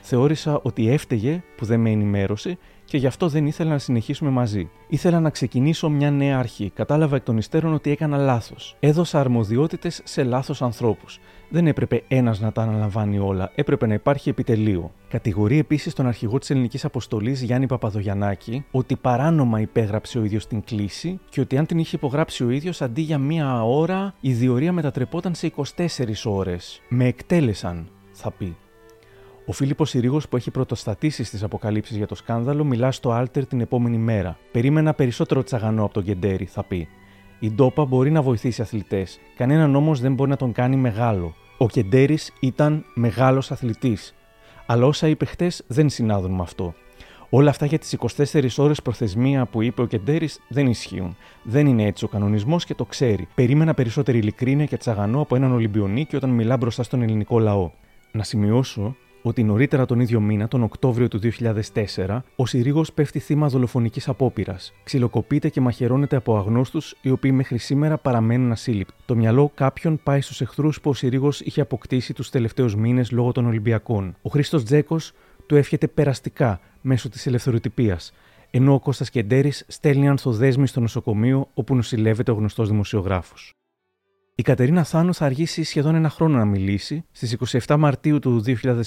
Θεώρησα ότι έφταιγε που δεν με ενημέρωσε και γι' αυτό δεν ήθελα να συνεχίσουμε μαζί. Ήθελα να ξεκινήσω μια νέα αρχή. Κατάλαβα εκ των υστέρων ότι έκανα λάθος. Έδωσα αρμοδιότητες σε λάθος ανθρώπους. Δεν έπρεπε ένας να τα αναλαμβάνει όλα, έπρεπε να υπάρχει επιτελείο. Κατηγορεί επίσης τον αρχηγό της ελληνικής αποστολής Γιάννη Παπαδογιανάκη ότι παράνομα υπέγραψε ο ίδιος την κλίση και ότι αν την είχε υπογράψει ο ίδιος αντί για μία ώρα, η διορία μετατρεπόταν σε 24 ώρες. Με εκτέλεσαν, θα πει. Ο Φίλιππος Συρίγος, που έχει πρωτοστατήσει στις αποκαλύψεις για το σκάνδαλο, μιλά στο Άλτερ την επόμενη μέρα. Περίμενα περισσότερο τσαγανό από τον Κεντέρι, θα πει. Η ντόπα μπορεί να βοηθήσει αθλητές. Κανέναν όμως δεν μπορεί να τον κάνει μεγάλο. Ο Κεντέρης ήταν μεγάλος αθλητής. Αλλά όσα είπε χτες δεν συνάδουν με αυτό. Όλα αυτά για τις 24 ώρες προθεσμία που είπε ο Κεντέρης δεν ισχύουν. Δεν είναι έτσι ο κανονισμός και το ξέρει. Περίμενα περισσότερη ειλικρίνεια και τσαγανό από έναν Ολυμπιονίκη όταν μιλά μπροστά στον ελληνικό λαό. Να σημειώσω ότι νωρίτερα τον ίδιο μήνα, τον Οκτώβριο του 2004, ο Συρίγο πέφτει θύμα δολοφονικής απόπειρας. Ξυλοκοπείται και μαχαιρώνεται από αγνώστους, οι οποίοι μέχρι σήμερα παραμένουν ασύλληπτοι. Το μυαλό κάποιον πάει στους εχθρούς που ο Συρίγο είχε αποκτήσει τους τελευταίους μήνες λόγω των Ολυμπιακών. Ο Χρήστος Τζέκος του εύχεται περαστικά μέσω της ελευθεροτυπίας, ενώ ο Κώστας Κεντέρης στέλνει ανθοδέσμη στο νοσοκομείο όπου νοσηλεύεται ο γνωστός δημοσιογράφος. Η Κατερίνα Θάνου θα αργήσει σχεδόν ένα χρόνο να μιλήσει. Στις 27 Μαρτίου του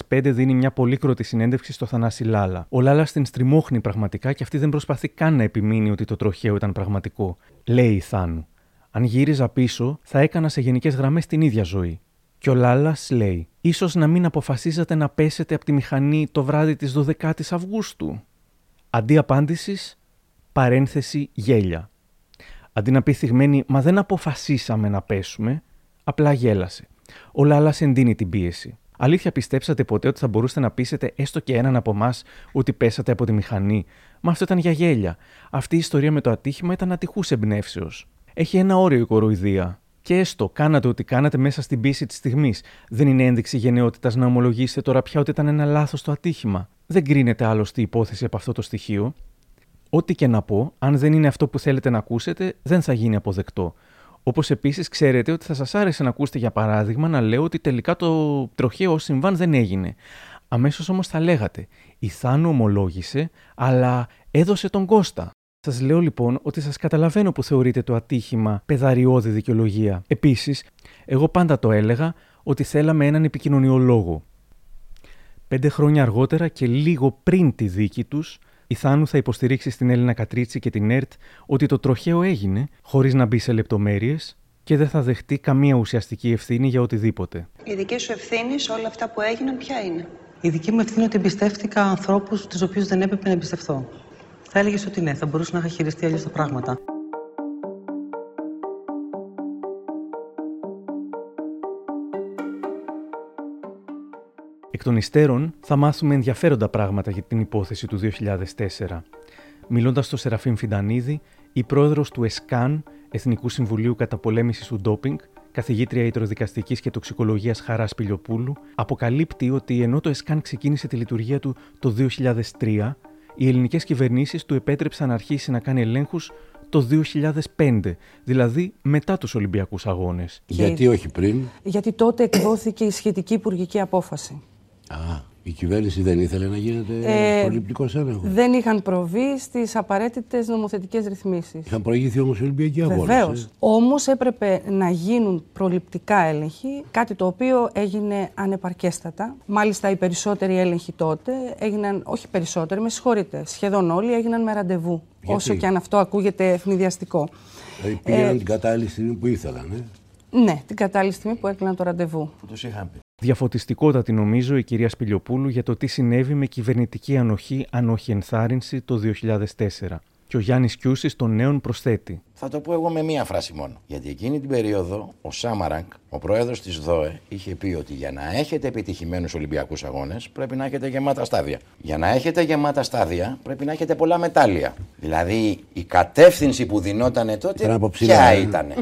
2005 δίνει μια πολύκροτη συνέντευξη στο Θανάση Λάλα. Ο Λάλας την στριμώχνει πραγματικά και αυτή δεν προσπαθεί καν να επιμείνει ότι το τροχαίο ήταν πραγματικό. Λέει η Θάνου. Αν γύριζα πίσω, θα έκανα σε γενικές γραμμές την ίδια ζωή. Και ο Λάλας λέει: σω να μην αποφασίζατε να πέσετε από τη μηχανή το βράδυ της 12η Αυγούστου. Αντί απάντησης, παρένθεση γέλια. Αντί να πει θυγμένη, μα δεν αποφασίσαμε να πέσουμε, απλά γέλασε. Ο Λάλας εντείνει την πίεση. Αλήθεια, πιστέψατε ποτέ ότι θα μπορούσατε να πείσετε έστω και έναν από εμάς ότι πέσατε από τη μηχανή; Μα αυτό ήταν για γέλια. Αυτή η ιστορία με το ατύχημα ήταν ατυχούς εμπνεύσεως. Έχει ένα όριο η κοροϊδία. Και έστω, κάνατε ό,τι κάνατε μέσα στην πίεση της στιγμής. Δεν είναι ένδειξη γενναιότητας να ομολογήσετε τώρα πια ότι ήταν ένα λάθος το ατύχημα. Δεν κρίνεται άλλωστε η υπόθεση από αυτό το στοιχείο. Ό,τι και να πω, αν δεν είναι αυτό που θέλετε να ακούσετε, δεν θα γίνει αποδεκτό. Όπως επίσης ξέρετε ότι θα σας άρεσε να ακούσετε για παράδειγμα να λέω ότι τελικά το τροχαίο συμβάν δεν έγινε. Αμέσως όμως θα λέγατε, η Θάνο ομολόγησε, αλλά έδωσε τον Κώστα. Σας λέω λοιπόν ότι σας καταλαβαίνω που θεωρείτε το ατύχημα πεδαριώδη δικαιολογία. Επίσης, εγώ πάντα το έλεγα ότι θέλαμε έναν επικοινωνιολόγο. Πέντε χρόνια αργότερα και λίγο πριν τη δίκη τους, η Θάνου θα υποστηρίξει στην Έλληνα Κατρίτσι και την ΕΡΤ ότι το τροχαίο έγινε, χωρίς να μπει σε λεπτομέρειες, και δεν θα δεχτεί καμία ουσιαστική ευθύνη για οτιδήποτε. Η δική σου ευθύνη σε όλα αυτά που έγιναν ποια είναι; Η δική μου ευθύνη είναι ότι εμπιστεύτηκα ανθρώπους τους οποίους δεν έπρεπε να εμπιστευτώ. Θα έλεγες ότι ναι, θα μπορούσα να είχα χειριστεί αλλιώς τα πράγματα. Εκ των υστέρων θα μάθουμε ενδιαφέροντα πράγματα για την υπόθεση του 2004. Μιλώντας στο Σεραφείμ Φιντανίδη, η πρόεδρος του ΕΣΚΑΝ, Εθνικού Συμβουλίου Καταπολέμησης του Ντόπινγκ, καθηγήτρια ιτροδικαστική και τοξικολογίας Χαράς Πιλιοπούλου, αποκαλύπτει ότι ενώ το ΕΣΚΑΝ ξεκίνησε τη λειτουργία του το 2003, οι ελληνικές κυβερνήσεις του επέτρεψαν να αρχίσει να κάνει ελέγχους το 2005, δηλαδή μετά τους Ολυμπιακούς Αγώνες. Γιατί όχι πριν; Γιατί τότε εκδόθηκε η σχετική υπουργική απόφαση. Α, η κυβέρνηση δεν ήθελε να γίνεται ε, προληπτικός έλεγχος. Δεν είχαν προβεί στις απαραίτητες νομοθετικές ρυθμίσεις. Είχαν προηγηθεί όμως οι Ολυμπιακοί Αγώνε. Βεβαίως. Ε. Όμως έπρεπε να γίνουν προληπτικά έλεγχοι, κάτι το οποίο έγινε ανεπαρκέστατα. Μάλιστα, οι περισσότεροι έλεγχοι τότε έγιναν, όχι περισσότεροι, με συγχωρείτε, σχεδόν όλοι έγιναν με ραντεβού. Γιατί; Όσο και αν αυτό ακούγεται ευνηδιαστικό. Δηλαδή πήγαιναν ε, την κατάλληλη στιγμή που ήθελαν, ε; Ναι, την κατάλληλη στιγμή που έκλειναν το ραντεβού. Τους είχαν πει. Διαφωτιστικότατη νομίζω η κυρία Σπηλιοπούλου για το τι συνέβη με κυβερνητική ανοχή, αν όχι ενθάρρυνση, το 2004. Και ο Γιάννης Κιούσης των νέων προσθέτει. Θα το πω εγώ με μία φράση μόνο. Γιατί εκείνη την περίοδο ο Σάμαραγκ, ο πρόεδρος της ΔΟΕ, είχε πει ότι για να έχετε επιτυχημένους Ολυμπιακούς Αγώνες πρέπει να έχετε γεμάτα στάδια. Για να έχετε γεμάτα στάδια πρέπει να έχετε πολλά μετάλλια. Δηλαδή η κατεύθυνση που δινόταν τότε ποια ε. ήταν.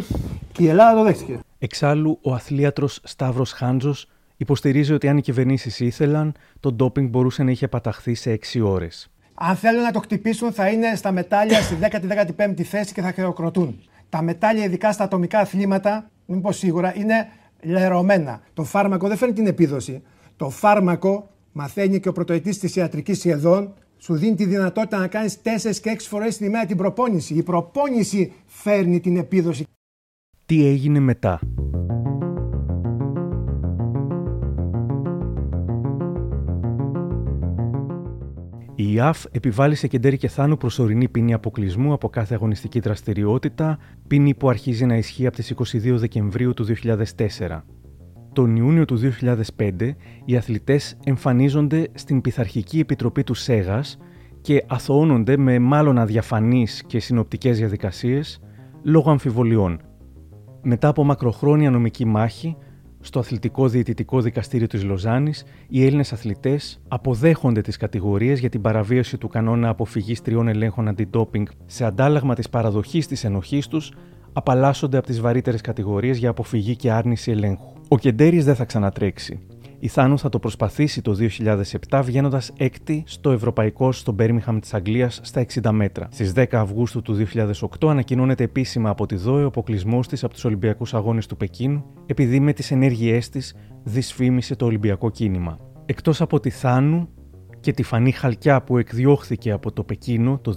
Και η Ελλάδα το δέχτηκε. Εξάλλου, ο αθλίατρος Σταύρος Χάντζος υποστηρίζει ότι αν οι κυβερνήσεις ήθελαν, το ντόπινγκ μπορούσε να είχε παταχθεί σε 6 ώρες. Αν θέλουν να το χτυπήσουν, θα είναι στα μετάλλια στη 10η-15η θέση και θα χειροκροτούν. Τα μετάλλια, ειδικά στα ατομικά αθλήματα, μην πω σίγουρα, είναι λερωμένα. Το φάρμακο δεν φέρνει την επίδοση. Το φάρμακο, μαθαίνει και ο πρωτοετής της ιατρικής σχεδόν, σου δίνει τη δυνατότητα να κάνεις 4 και 6 φορές την ημέρα την προπόνηση. Η προπόνηση φέρνει την επίδοση. Τι έγινε μετά; Η ΙΑΦ επιβάλλει σε Κεντέρη και Θάνου προσωρινή ποινή αποκλεισμού από κάθε αγωνιστική δραστηριότητα, ποινή που αρχίζει να ισχύει από τις 22 Δεκεμβρίου του 2004. Τον Ιούνιο του 2005, οι αθλητές εμφανίζονται στην Πειθαρχική Επιτροπή του ΣΕΓΑΣ και αθωώνονται με μάλλον αδιαφανείς και συνοπτικές διαδικασίες λόγω αμφιβολιών. Μετά από μακροχρόνια νομική μάχη, στο Αθλητικό Διαιτητικό Δικαστήριο της Λοζάνης, οι Έλληνες αθλητές αποδέχονται τις κατηγορίες για την παραβίαση του κανόνα αποφυγής τριών ελέγχων αντιτόπινγκ σε αντάλλαγμα της παραδοχής της ενοχής τους, απαλλάσσονται από τις βαρύτερες κατηγορίες για αποφυγή και άρνηση ελέγχου. Ο Κεντέρης δεν θα ξανατρέξει. Η Θάνου θα το προσπαθήσει το 2007 βγαίνοντας έκτη στο Ευρωπαϊκό στο Μπέρμιχαμ της Αγγλίας στα 60 μέτρα. Στις 10 Αυγούστου του 2008 ανακοινώνεται επίσημα από τη ΔΟΕ ο αποκλεισμός της από τους Ολυμπιακούς Αγώνες του Πεκίνου, επειδή με τις ενέργειές της δυσφήμισε το Ολυμπιακό κίνημα. Εκτός από τη Θάνου και τη Φανή Χαλκιά που εκδιώχθηκε από το Πεκίνο το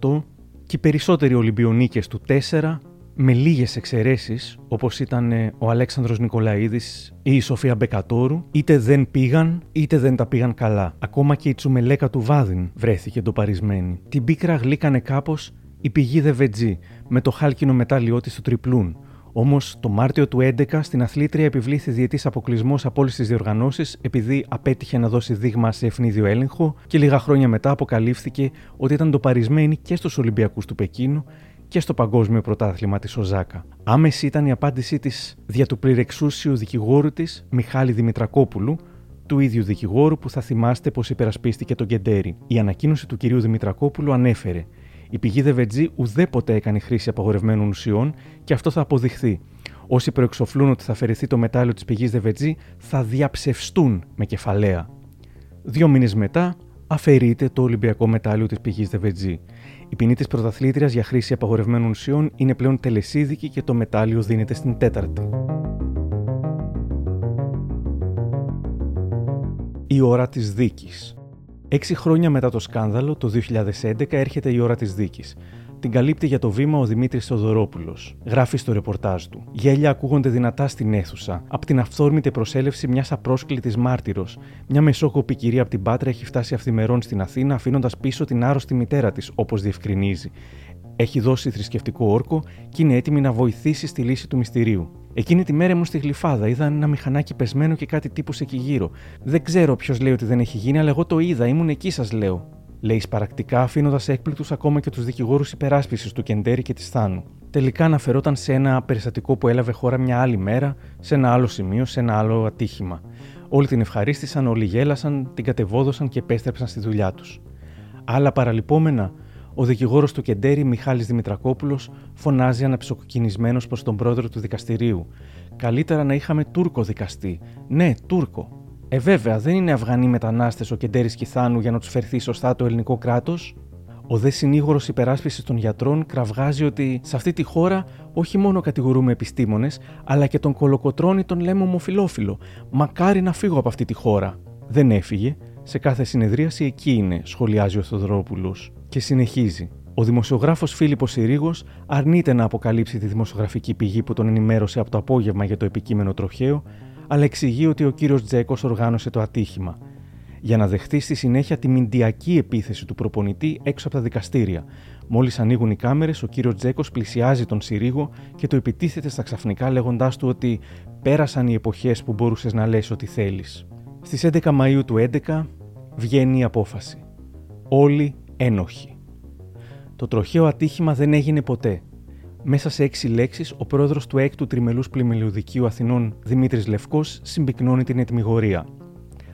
2008 και οι περισσότεροι Ολυμπιονίκες του 4 με λίγες εξαιρέσεις, όπως ήταν ε, ο Αλέξανδρος Νικολαίδης ή η Σοφία Μπεκατόρου, είτε δεν πήγαν είτε δεν τα πήγαν καλά. Ακόμα και η Τσουμελέκα του Βάδιν βρέθηκε το παρισμένη. Την πίκρα γλύκανε κάπως η πηγή Δεβετζή, με το χάλκινο μετάλλιό της του τριπλούν. Όμως το Μάρτιο του 2011 στην αθλήτρια επιβλήθη διετής αποκλεισμός από όλες τις διοργανώσεις επειδή απέτυχε να δώσει δείγμα σε ευνίδιο έλεγχο και λίγα χρόνια μετά αποκαλύφθηκε ότι ήταν το παρισμένη και στους Ολυμπιακούς του Πεκίνου και στο Παγκόσμιο Πρωτάθλημα της Οζάκα. Άμεση ήταν η απάντησή της δια του πληρεξούσιου δικηγόρου της, Μιχάλη Δημητρακόπουλου, του ίδιου δικηγόρου που θα θυμάστε πως υπερασπίστηκε τον Κεντέρι. Η ανακοίνωση του κυρίου Δημητρακόπουλου ανέφερε: Η πηγή Δεβετζή ουδέποτε έκανε χρήση απαγορευμένων ουσιών και αυτό θα αποδειχθεί. Όσοι προεξοφλούν ότι θα αφαιρεθεί το μετάλλιο της πηγής Δεβετζή θα διαψευστούν με κεφαλαία. Δύο μήνες μετά αφαιρείται το Ολυμπιακό μετάλλιο της πηγής Δεβετζή. Η ποινή της πρωταθλήτριας για χρήση απαγορευμένων ουσιών είναι πλέον τελεσίδικη και το μετάλλιο δίνεται στην τέταρτη. Η ώρα της δίκης. Έξι χρόνια μετά το σκάνδαλο, το 2011, έρχεται η ώρα της δίκης. Την καλύπτει για το βήμα ο Δημήτρης Θοδωρόπουλο. Γράφει στο ρεπορτάζ του. Γέλια ακούγονται δυνατά στην αίθουσα. Από την αυθόρμητη προσέλευση μιας απρόσκλητης μάρτυρος. Μια μεσόκοπη κυρία από την Πάτρα έχει φτάσει αυθημερών στην Αθήνα, αφήνοντας πίσω την άρρωστη μητέρα της, όπως διευκρινίζει. Έχει δώσει θρησκευτικό όρκο και είναι έτοιμη να βοηθήσει στη λύση του μυστηρίου. Εκείνη τη μέρα μου στη γλυφάδα είδα ένα μηχανάκι πεσμένο και κάτι τύπους εκεί γύρω. Δεν ξέρω ποιος λέει ότι δεν έχει γίνει, αλλά εγώ το είδα, ήμουν εκεί, σας λέω λέει σπαρακτικά, αφήνοντας έκπληκτους ακόμα και τους δικηγόρους υπεράσπισης του Κεντέρη και της Θάνου. Τελικά αναφερόταν σε ένα περιστατικό που έλαβε χώρα μια άλλη μέρα, σε ένα άλλο σημείο, σε ένα άλλο ατύχημα. Όλοι την ευχαρίστησαν, όλοι γέλασαν, την κατεβόδωσαν και επέστρεψαν στη δουλειά τους. Άλλα παραλυπόμενα, ο δικηγόρος του Κεντέρη, Μιχάλης Δημητρακόπουλος, φωνάζει αναψοκοκκινισμένο προς τον πρόεδρο του δικαστηρίου. Καλύτερα να είχαμε Τούρκο δικαστή. Ναι, Τούρκο. Ε, βέβαια, δεν είναι Αφγανοί μετανάστες ο Κεντέρης Κιθάνου για να τους φερθεί σωστά το ελληνικό κράτος; Ο δε συνήγορος υπεράσπισης των γιατρών κραυγάζει ότι σε αυτή τη χώρα όχι μόνο κατηγορούμε επιστήμονες, αλλά και τον κολοκοτρόνη τον λέμε ομοφυλόφιλο. Μακάρι να φύγω από αυτή τη χώρα. Δεν έφυγε. Σε κάθε συνεδρίαση εκεί είναι, σχολιάζει ο Θοδωρόπουλος. Και συνεχίζει. Ο δημοσιογράφος Φίλιππος Συρίγος αρνείται να αποκαλύψει τη δημοσιογραφική πηγή που τον ενημέρωσε από το απόγευμα για το επικείμενο τροχαίο, αλλά εξηγεί ότι ο κύριος Τζέκος οργάνωσε το ατύχημα. Για να δεχτεί στη συνέχεια τη μηντιακή επίθεση του προπονητή έξω από τα δικαστήρια. Μόλις ανοίγουν οι κάμερες, ο κύριος Τζέκος πλησιάζει τον Συρίγο και το επιτίθεται στα ξαφνικά λέγοντάς του ότι πέρασαν οι εποχές που μπορούσες να λες ό,τι θέλεις. Στις 11 Μαου του 11 βγαίνει η απόφαση. Όλοι ένοχοι. Το τροχαίο ατύχημα δεν έγινε ποτέ. Μέσα σε έξι λέξεις, ο πρόεδρος του έκτου τριμελούς πλημελιωδικίου Αθηνών, Δημήτρης Λευκός, συμπυκνώνει την ετοιμιγορία.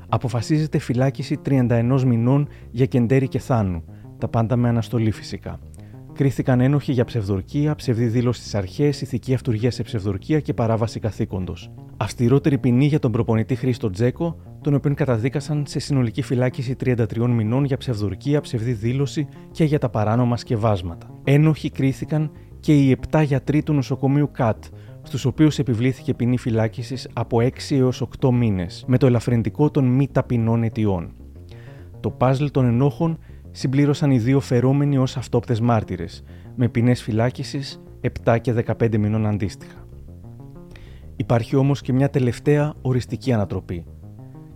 Αποφασίζεται φυλάκιση 31 μηνών για κεντέρι και θάνου, τα πάντα με αναστολή φυσικά. Κρίθηκαν ένοχοι για ψευδορκία, ψευδή δήλωση στις αρχές, ηθική αυτουργία σε ψευδορκία και παράβαση καθήκοντος. Αυστηρότερη ποινή για τον προπονητή Χρήστο Τζέκο, τον οποίον καταδίκασαν σε συνολική φυλάκιση 33 μηνών για ψευδορκία, ψευδή δήλωση και για τα παράνομα σκευάσματα. Ένοχοι κρίθηκαν και οι 7 γιατροί του νοσοκομείου ΚΑΤ, στους οποίους επιβλήθηκε ποινή φυλάκισης από 6 έως 8 μήνες, με το ελαφρεντικό των μη ταπεινών αιτιών. Το πάζλ των ενόχων συμπλήρωσαν οι δύο φερόμενοι ως αυτόπτες μάρτυρες, με ποινές φυλάκισης 7 και 15 μηνών αντίστοιχα. Υπάρχει όμως και μια τελευταία οριστική ανατροπή.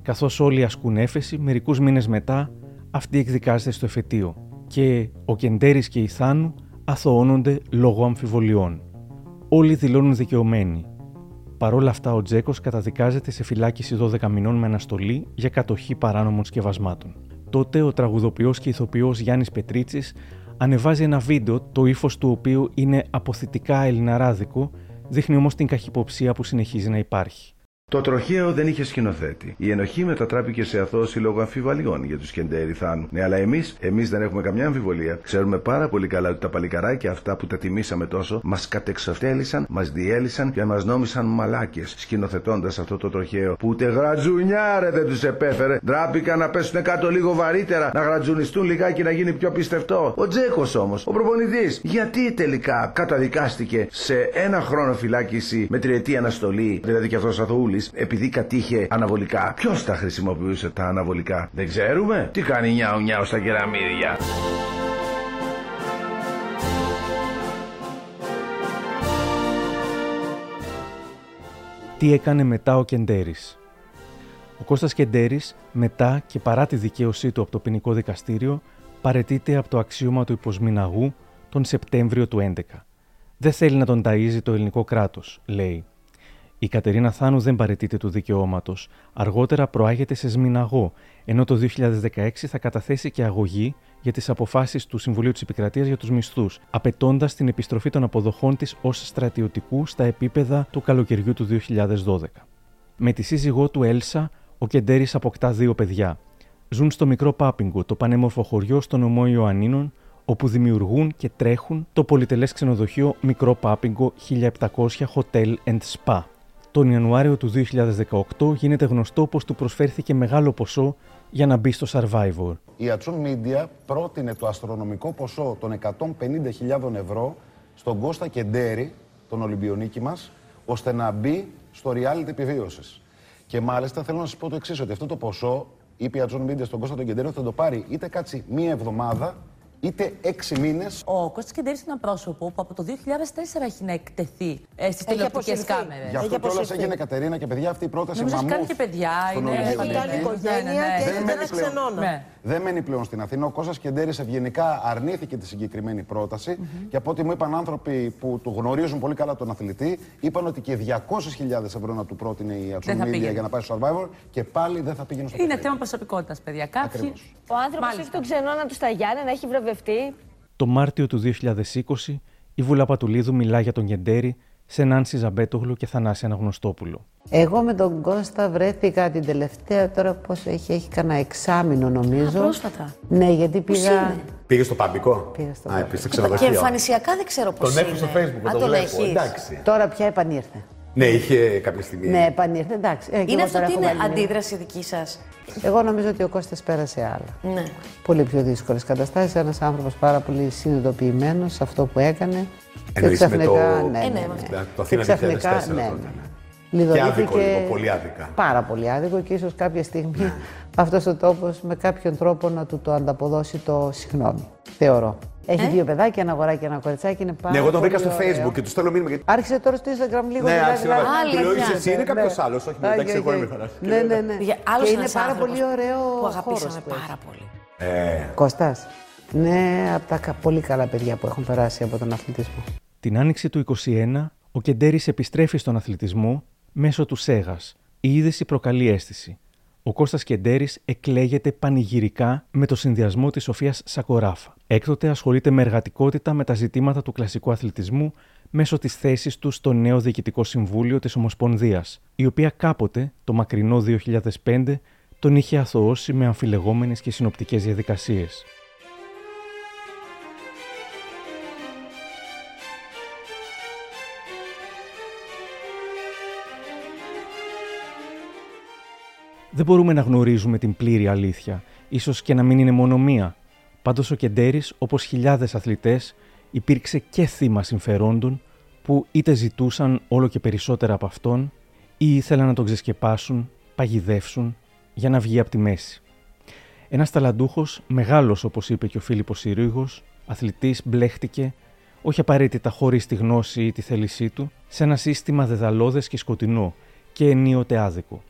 Καθώς όλοι ασκούν έφεση, μερικούς μήνες μετά αυτή εκδικάζεται στο εφετείο και ο Κεντέρης και η Θάνου αθωώνονται λόγω αμφιβολιών. Όλοι δηλώνουν δικαιωμένοι. Παρ' όλα αυτά, ο Τζέκος καταδικάζεται σε φυλάκιση 12 μηνών με αναστολή για κατοχή παράνομων σκευασμάτων. Τότε ο τραγουδοποιός και ηθοποιός Γιάννης Πετρίτσης ανεβάζει ένα βίντεο το ύφος του οποίου είναι αποθητικά ελληναράδικο, δείχνει όμως την καχυποψία που συνεχίζει να υπάρχει. Το τροχαίο δεν είχε σκηνοθέτη. Η ενοχή μετατράπηκε σε αθώωση λόγω αμφιβαλιών για τους Κεντέρι Θάνου. Ναι, αλλά εμείς, εμείς δεν έχουμε καμιά αμφιβολία. Ξέρουμε πάρα πολύ καλά ότι τα παλικαράκια αυτά που τα τιμήσαμε τόσο μας κατεξοφτέλησαν, μας διέλυσαν και μας νόμισαν μαλάκες σκηνοθετώντας αυτό το τροχαίο που ούτε γρατζουνιάρε δεν τους επέφερε. Ντράπηκαν να πέσουν κάτω λίγο βαρύτερα, να γρατζουνιστούν λιγάκι να γίνει πιο πιστευτό. Ο Τζέκος όμως, ο προπονητής, γιατί τελικά καταδικάστηκε σε ένα χρόνο φυλάκιση με τριετή αναστολή, δηλαδή και αυτός αθωούλη επειδή κατήχε αναβολικά. Ποιος τα χρησιμοποιούσε τα αναβολικά, δεν ξέρουμε. Τι κάνει νιάου νιάου στα κεραμίδια. Τι έκανε μετά ο Κεντέρης; Ο Κώστας Κεντέρης, μετά και παρά τη δικαίωσή του από το ποινικό δικαστήριο, παρετείται από το αξίωμα του υποσμηναγού τον Σεπτέμβριο του 11. Δεν θέλει να τον ταΐζει το ελληνικό κράτος, λέει. Η Κατερίνα Θάνου δεν παρετείται του δικαιώματος. Αργότερα προάγεται σε σμιναγό, ενώ το 2016 θα καταθέσει και αγωγή για τις αποφάσεις του Συμβουλίου της Επικρατείας για τους μισθούς, απαιτώντας την επιστροφή των αποδοχών της ως στρατιωτικού στα επίπεδα του καλοκαιριού του 2012. Με τη σύζυγό του Έλσα, ο Κεντέρης αποκτά δύο παιδιά. Ζουν στο μικρό Πάπιγκο, το πανέμορφο χωριό στο νομό Ιωαννίνων, όπου δημιουργούν και τρέχουν το πολυτελές ξενοδοχείο Μικρό Πάπιγκο 1700 Hotel and Spa. Τον Ιανουάριο του 2018 γίνεται γνωστό πως του προσφέρθηκε μεγάλο ποσό για να μπει στο Survivor. Η Ατσούν Media πρότεινε το αστρονομικό ποσό των 150.000 ευρώ στον Κώστα Κεντέρη, τον Ολυμπιονίκη μας, ώστε να μπει στο reality επιβίωσης. Και μάλιστα θέλω να σας πω το εξής, ότι αυτό το ποσό είπε η Ατζόν Μίντε στον Κώστα τον Κεντέριο θα το πάρει είτε κάτσει μία εβδομάδα είτε έξι μήνες. Ο Κώστας Κεντέρης είναι ένα πρόσωπο που από το 2004 έχει να εκτεθεί ε, στις τηλεοπτικές κάμερες. Γι' αυτό κιόλας έγινε Κατερίνα και παιδιά αυτή η πρόταση Νομίζω έχει μαμούθ κάνει και παιδιά. στον Είναι, Ολυμπιακό. έχει άλλη οικογένεια Δεν και έχει μένει ένα πλέον. ξενώνα. Ναι. Δεν μένει πλέον στην Αθήνα. Ο Κώστας Κεντέρης ευγενικά αρνήθηκε τη συγκεκριμένη πρόταση και από ό,τι μου είπαν άνθρωποι που του γνωρίζουν πολύ καλά τον αθλητή, είπαν ότι και 200.000 ευρώ να του πρότεινε η Ατσόν Media πήγαινε. για να πάει στο Survivor και πάλι δεν θα πήγαινε στο Είναι παιχνίδι. θέμα προσωπικότητας, παιδιά. Κάποιοι. Ο άνθρωπος έχει τον ξενώνα του στα Γιάννενα, έχει βραβευτεί. Το Μάρτιο του 2020 η Βούλα Πατουλίδου μιλά για τον Γεντέρη σε Νάνση Ζαμπέτογλου και Θανάση Αναγνωστόπουλο. Εγώ με τον Κώστα βρέθηκα την τελευταία τώρα πόσο έχει, έχει κανένα εξάμηνο νομίζω. Α, πρόσφατα. Ναι, γιατί Πώς πήγα... είναι; Πήγες στο παμπικό. Πήγα στο Α, επίσης, στο Και ξενοδοχείο. εμφανισιακά δεν ξέρω πώ Τον είναι. έχω στο facebook, Α, το τον βλέπω. έχεις. Εντάξει. Τώρα πια επανήρθε. Ναι, είχε κάποια στιγμή. Ναι, επανήρθε, εντάξει. Ε, και Είναι εγώ αυτό τώρα ότι έχω είναι βάλει μια- αντίδραση δική σας; Εγώ νομίζω ότι ο Κώστας πέρασε άλλα. Ναι. Πολύ πιο δύσκολες καταστάσεις. Ένας άνθρωπος πάρα πολύ συνειδητοποιημένος σε αυτό που έκανε. Εννοείς με το- ναι, Ε, ναι, ναι, ναι. με το Και Αθήνα ξαφνικά, 2004 ναι, τότε, ναι. ναι. Λιδωρήθηκε Και άδικο λίγο, πολύ άδικα. Πάρα πολύ άδικο και ίσως κάποια στιγμή Ναι. *laughs* αυτός ο τόπος με κάποιον τρόπο να του το ανταποδώσει το συγγνώμη. Θεωρώ. Έχει Ε; δύο παιδάκια, ένα αγοράκι και ένα κοριτσάκι. Είναι πάρα Ναι, εγώ τον πολύ βρήκα στο ωραίο. facebook και του στέλνω μήνυμα. γιατί- Άρχισε τώρα στο Instagram λίγο Ναι, δηλαδή, άρχισε να δηλαδή, Του λέω ναι, είσαι εσύ, είναι ναι. κάποιος άλλος. Όχι, Α, εντάξει, οκ, εγώ οκ. είμαι χαρά. Ναι, ναι, ναι. Για άλλος Και είναι ένας πάρα άνθρωπος πολύ ωραίο που χώρος αγαπήσαμε που έχει. πάρα πολύ. Ε, Κώστας, ναι, από τα κα- πολύ καλά παιδιά που έχουν περάσει από τον αθλητισμό. Την άνοιξη του 21, ο Κεντέρης επιστρέφει στον αθλητισμό μέσω του Σέγας. Η είδηση προκαλεί αίσθηση. Ο Κώστας Κεντέρης εκλέγεται πανηγυρικά με το συνδυασμό της Σοφίας Σακοράφα. Έκτοτε ασχολείται με εργατικότητα με τα ζητήματα του κλασικού αθλητισμού μέσω της θέσης του στο νέο Διοικητικό Συμβούλιο της Ομοσπονδίας, η οποία κάποτε, το μακρινό 2005, τον είχε αθωώσει με αμφιλεγόμενες και συνοπτικές διαδικασίες. Δεν μπορούμε να γνωρίζουμε την πλήρη αλήθεια, ίσως και να μην είναι μόνο μία. Πάντως ο Κεντέρης, όπως χιλιάδες αθλητές, υπήρξε και θύμα συμφερόντων που είτε ζητούσαν όλο και περισσότερα από αυτόν ή ήθελαν να τον ξεσκεπάσουν, παγιδεύσουν για να βγει από τη μέση. Ένας ταλαντούχος, μεγάλος όπως είπε και ο Φίλιππος Συρίγος, αθλητής, μπλέχτηκε, όχι απαραίτητα χωρίς τη γνώση ή τη θέλησή του, σε ένα σύστημα δεδαλώδες και σκοτεινό και ενίοτε άδικο.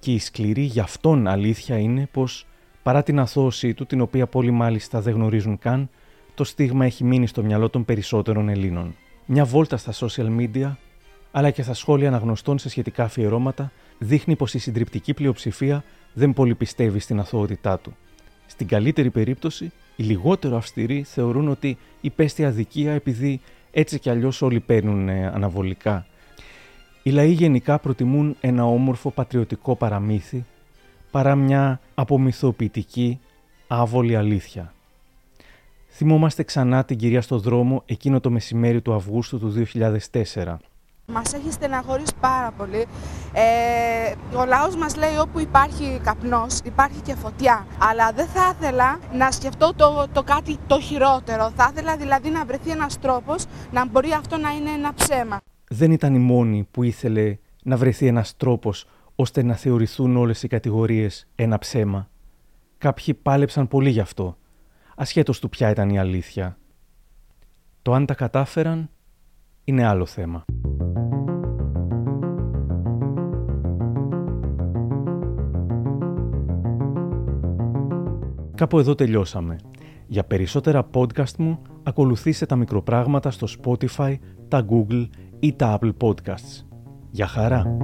Και η σκληρή για αυτόν αλήθεια είναι πως, παρά την αθώωσή του, την οποία πολλοί μάλιστα δεν γνωρίζουν καν, το στίγμα έχει μείνει στο μυαλό των περισσότερων Ελλήνων. Μια βόλτα στα social media, αλλά και στα σχόλια αναγνωστών σε σχετικά αφιερώματα, δείχνει πως η συντριπτική πλειοψηφία δεν πολύ πιστεύει στην αθωότητά του. Στην καλύτερη περίπτωση, οι λιγότερο αυστηροί θεωρούν ότι υπέστη αδικία επειδή έτσι κι αλλιώς όλοι παίρνουν ε, αναβολικά. Οι λαοί γενικά προτιμούν ένα όμορφο πατριωτικό παραμύθι παρά μια απομυθοποιητική άβολη αλήθεια. Θυμόμαστε ξανά την κυρία στο δρόμο εκείνο το μεσημέρι του Αυγούστου του 2004. Μας έχει στεναχωρήσει πάρα πολύ. Ε, ο λαός μας λέει όπου υπάρχει καπνός υπάρχει και φωτιά. Αλλά δεν θα ήθελα να σκεφτώ το, το κάτι το χειρότερο. Θα ήθελα δηλαδή να βρεθεί ένας τρόπος να μπορεί αυτό να είναι ένα ψέμα. Δεν ήταν η μόνη που ήθελε να βρεθεί ένας τρόπος ώστε να θεωρηθούν όλες οι κατηγορίες ένα ψέμα. Κάποιοι πάλεψαν πολύ γι' αυτό, ασχέτως του ποια ήταν η αλήθεια. Το αν τα κατάφεραν είναι άλλο θέμα. Κάπου εδώ τελειώσαμε. Για περισσότερα podcast μου, ακολουθήστε τα μικροπράγματα στο Spotify, τα Google ή τα Apple Podcasts. Για χαρά!